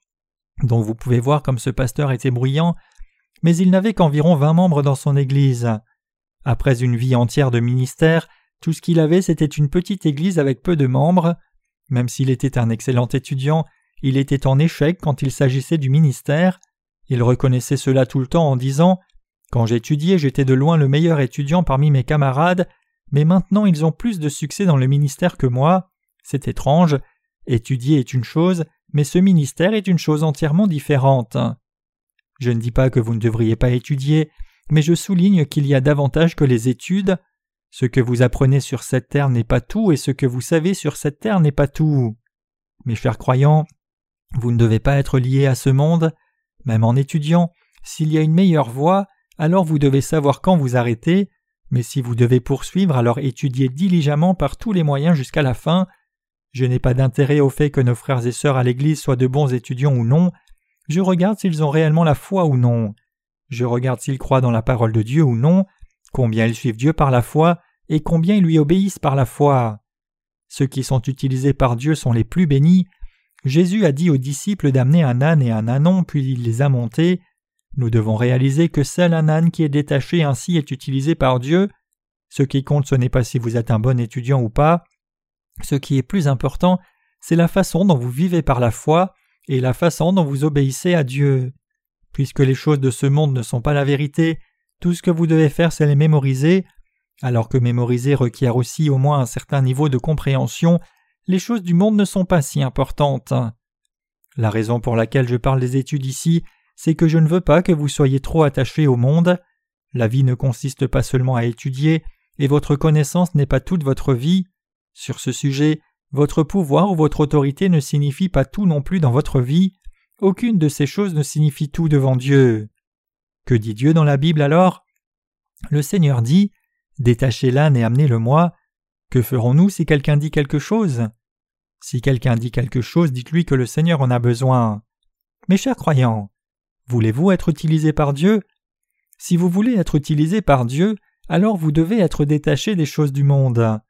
dont vous pouvez voir comme ce pasteur était bruyant, mais il n'avait qu'environ vingt membres dans son église. Après une vie entière de ministère, tout ce qu'il avait c'était une petite église avec peu de membres. Même s'il était un excellent étudiant, il était en échec quand il s'agissait du ministère. Il reconnaissait cela tout le temps en disant Quand j'étudiais, j'étais de loin le meilleur étudiant parmi mes camarades, mais maintenant ils ont plus de succès dans le ministère que moi. C'est étrange. Étudier est une chose, mais ce ministère est une chose entièrement différente. Je ne dis pas que vous ne devriez pas étudier, mais je souligne qu'il y a davantage que les études. Ce que vous apprenez sur cette terre n'est pas tout, et ce que vous savez sur cette terre n'est pas tout. Mes chers croyants, vous ne devez pas être liés à ce monde, même en étudiant, s'il y a une meilleure voie, alors vous devez savoir quand vous arrêter, mais si vous devez poursuivre, alors étudiez diligemment par tous les moyens jusqu'à la fin. Je n'ai pas d'intérêt au fait que nos frères et sœurs à l'Église soient de bons étudiants ou non, je regarde s'ils ont réellement la foi ou non. Je regarde s'ils croient dans la parole de Dieu ou non, combien ils suivent Dieu par la foi, et combien ils lui obéissent par la foi. Ceux qui sont utilisés par Dieu sont les plus bénis, Jésus a dit aux disciples d'amener un âne et un ânon, puis il les a montés. Nous devons réaliser que seul un âne qui est détaché ainsi est utilisé par Dieu. Ce qui compte, ce n'est pas si vous êtes un bon étudiant ou pas. Ce qui est plus important, c'est la façon dont vous vivez par la foi et la façon dont vous obéissez à Dieu. Puisque les choses de ce monde ne sont pas la vérité, tout ce que vous devez faire, c'est les mémoriser. Alors que mémoriser requiert aussi au moins un certain niveau de compréhension, les choses du monde ne sont pas si importantes. La raison pour laquelle je parle des études ici, c'est que je ne veux pas que vous soyez trop attachés au monde. La vie ne consiste pas seulement à étudier, et votre connaissance n'est pas toute votre vie. Sur ce sujet, votre pouvoir ou votre autorité ne signifie pas tout non plus dans votre vie. Aucune de ces choses ne signifie tout devant Dieu. Que dit Dieu dans la Bible alors? Le Seigneur dit Détachez l'âne et amenez-le-moi. Que ferons-nous si quelqu'un dit quelque chose? Si quelqu'un dit quelque chose, dites-lui que le Seigneur en a besoin. Mes chers croyants, voulez-vous être utilisé par Dieu? Si vous voulez être utilisé par Dieu, alors vous devez être détaché des choses du monde.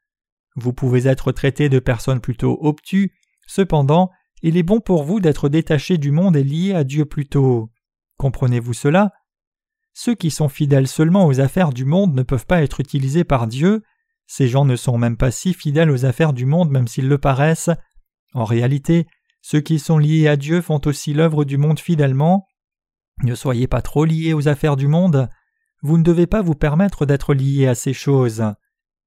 Vous pouvez être traité de personnes plutôt obtus, cependant, il est bon pour vous d'être détaché du monde et lié à Dieu plutôt. Comprenez-vous cela? Ceux qui sont fidèles seulement aux affaires du monde ne peuvent pas être utilisés par Dieu. Ces gens ne sont même pas si fidèles aux affaires du monde même s'ils le paraissent. En réalité, ceux qui sont liés à Dieu font aussi l'œuvre du monde fidèlement. Ne soyez pas trop liés aux affaires du monde. Vous ne devez pas vous permettre d'être lié à ces choses.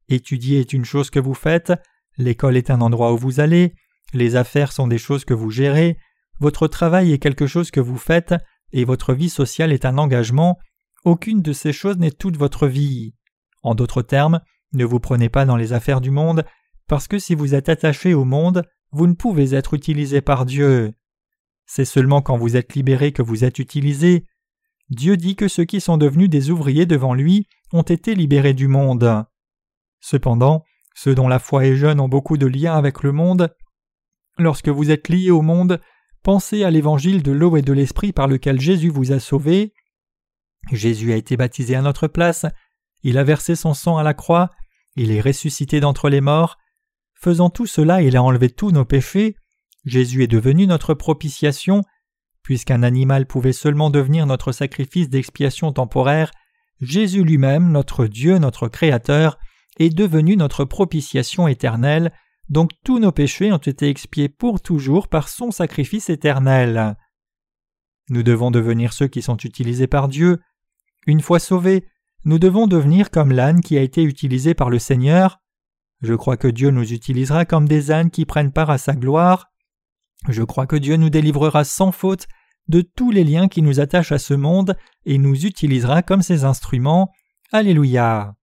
Étudier est une chose que vous faites, l'école est un endroit où vous allez, les affaires sont des choses que vous gérez, votre travail est quelque chose que vous faites, et votre vie sociale est un engagement, aucune de ces choses n'est toute votre vie. En d'autres termes, ne vous prenez pas dans les affaires du monde, parce que si vous êtes attaché au monde, vous ne pouvez être utilisé par Dieu. C'est seulement quand vous êtes libéré que vous êtes utilisé. Dieu dit que ceux qui sont devenus des ouvriers devant lui ont été libérés du monde. Cependant, ceux dont la foi est jeune ont beaucoup de liens avec le monde. Lorsque vous êtes liés au monde, pensez à l'évangile de l'eau et de l'esprit par lequel Jésus vous a sauvés. Jésus a été baptisé à notre place, il a versé son sang à la croix, il est ressuscité d'entre les morts. Faisant tout cela, il a enlevé tous nos péchés. Jésus est devenu notre propitiation. Puisqu'un animal pouvait seulement devenir notre sacrifice d'expiation temporaire, Jésus lui-même, notre Dieu, notre Créateur, est devenu notre propitiation éternelle, donc tous nos péchés ont été expiés pour toujours par son sacrifice éternel. Nous devons devenir ceux qui sont utilisés par Dieu. Une fois sauvés, nous devons devenir comme l'âne qui a été utilisé par le Seigneur. Je crois que Dieu nous utilisera comme des ânes qui prennent part à sa gloire. Je crois que Dieu nous délivrera sans faute de tous les liens qui nous attachent à ce monde et nous utilisera comme ses instruments. Alléluia.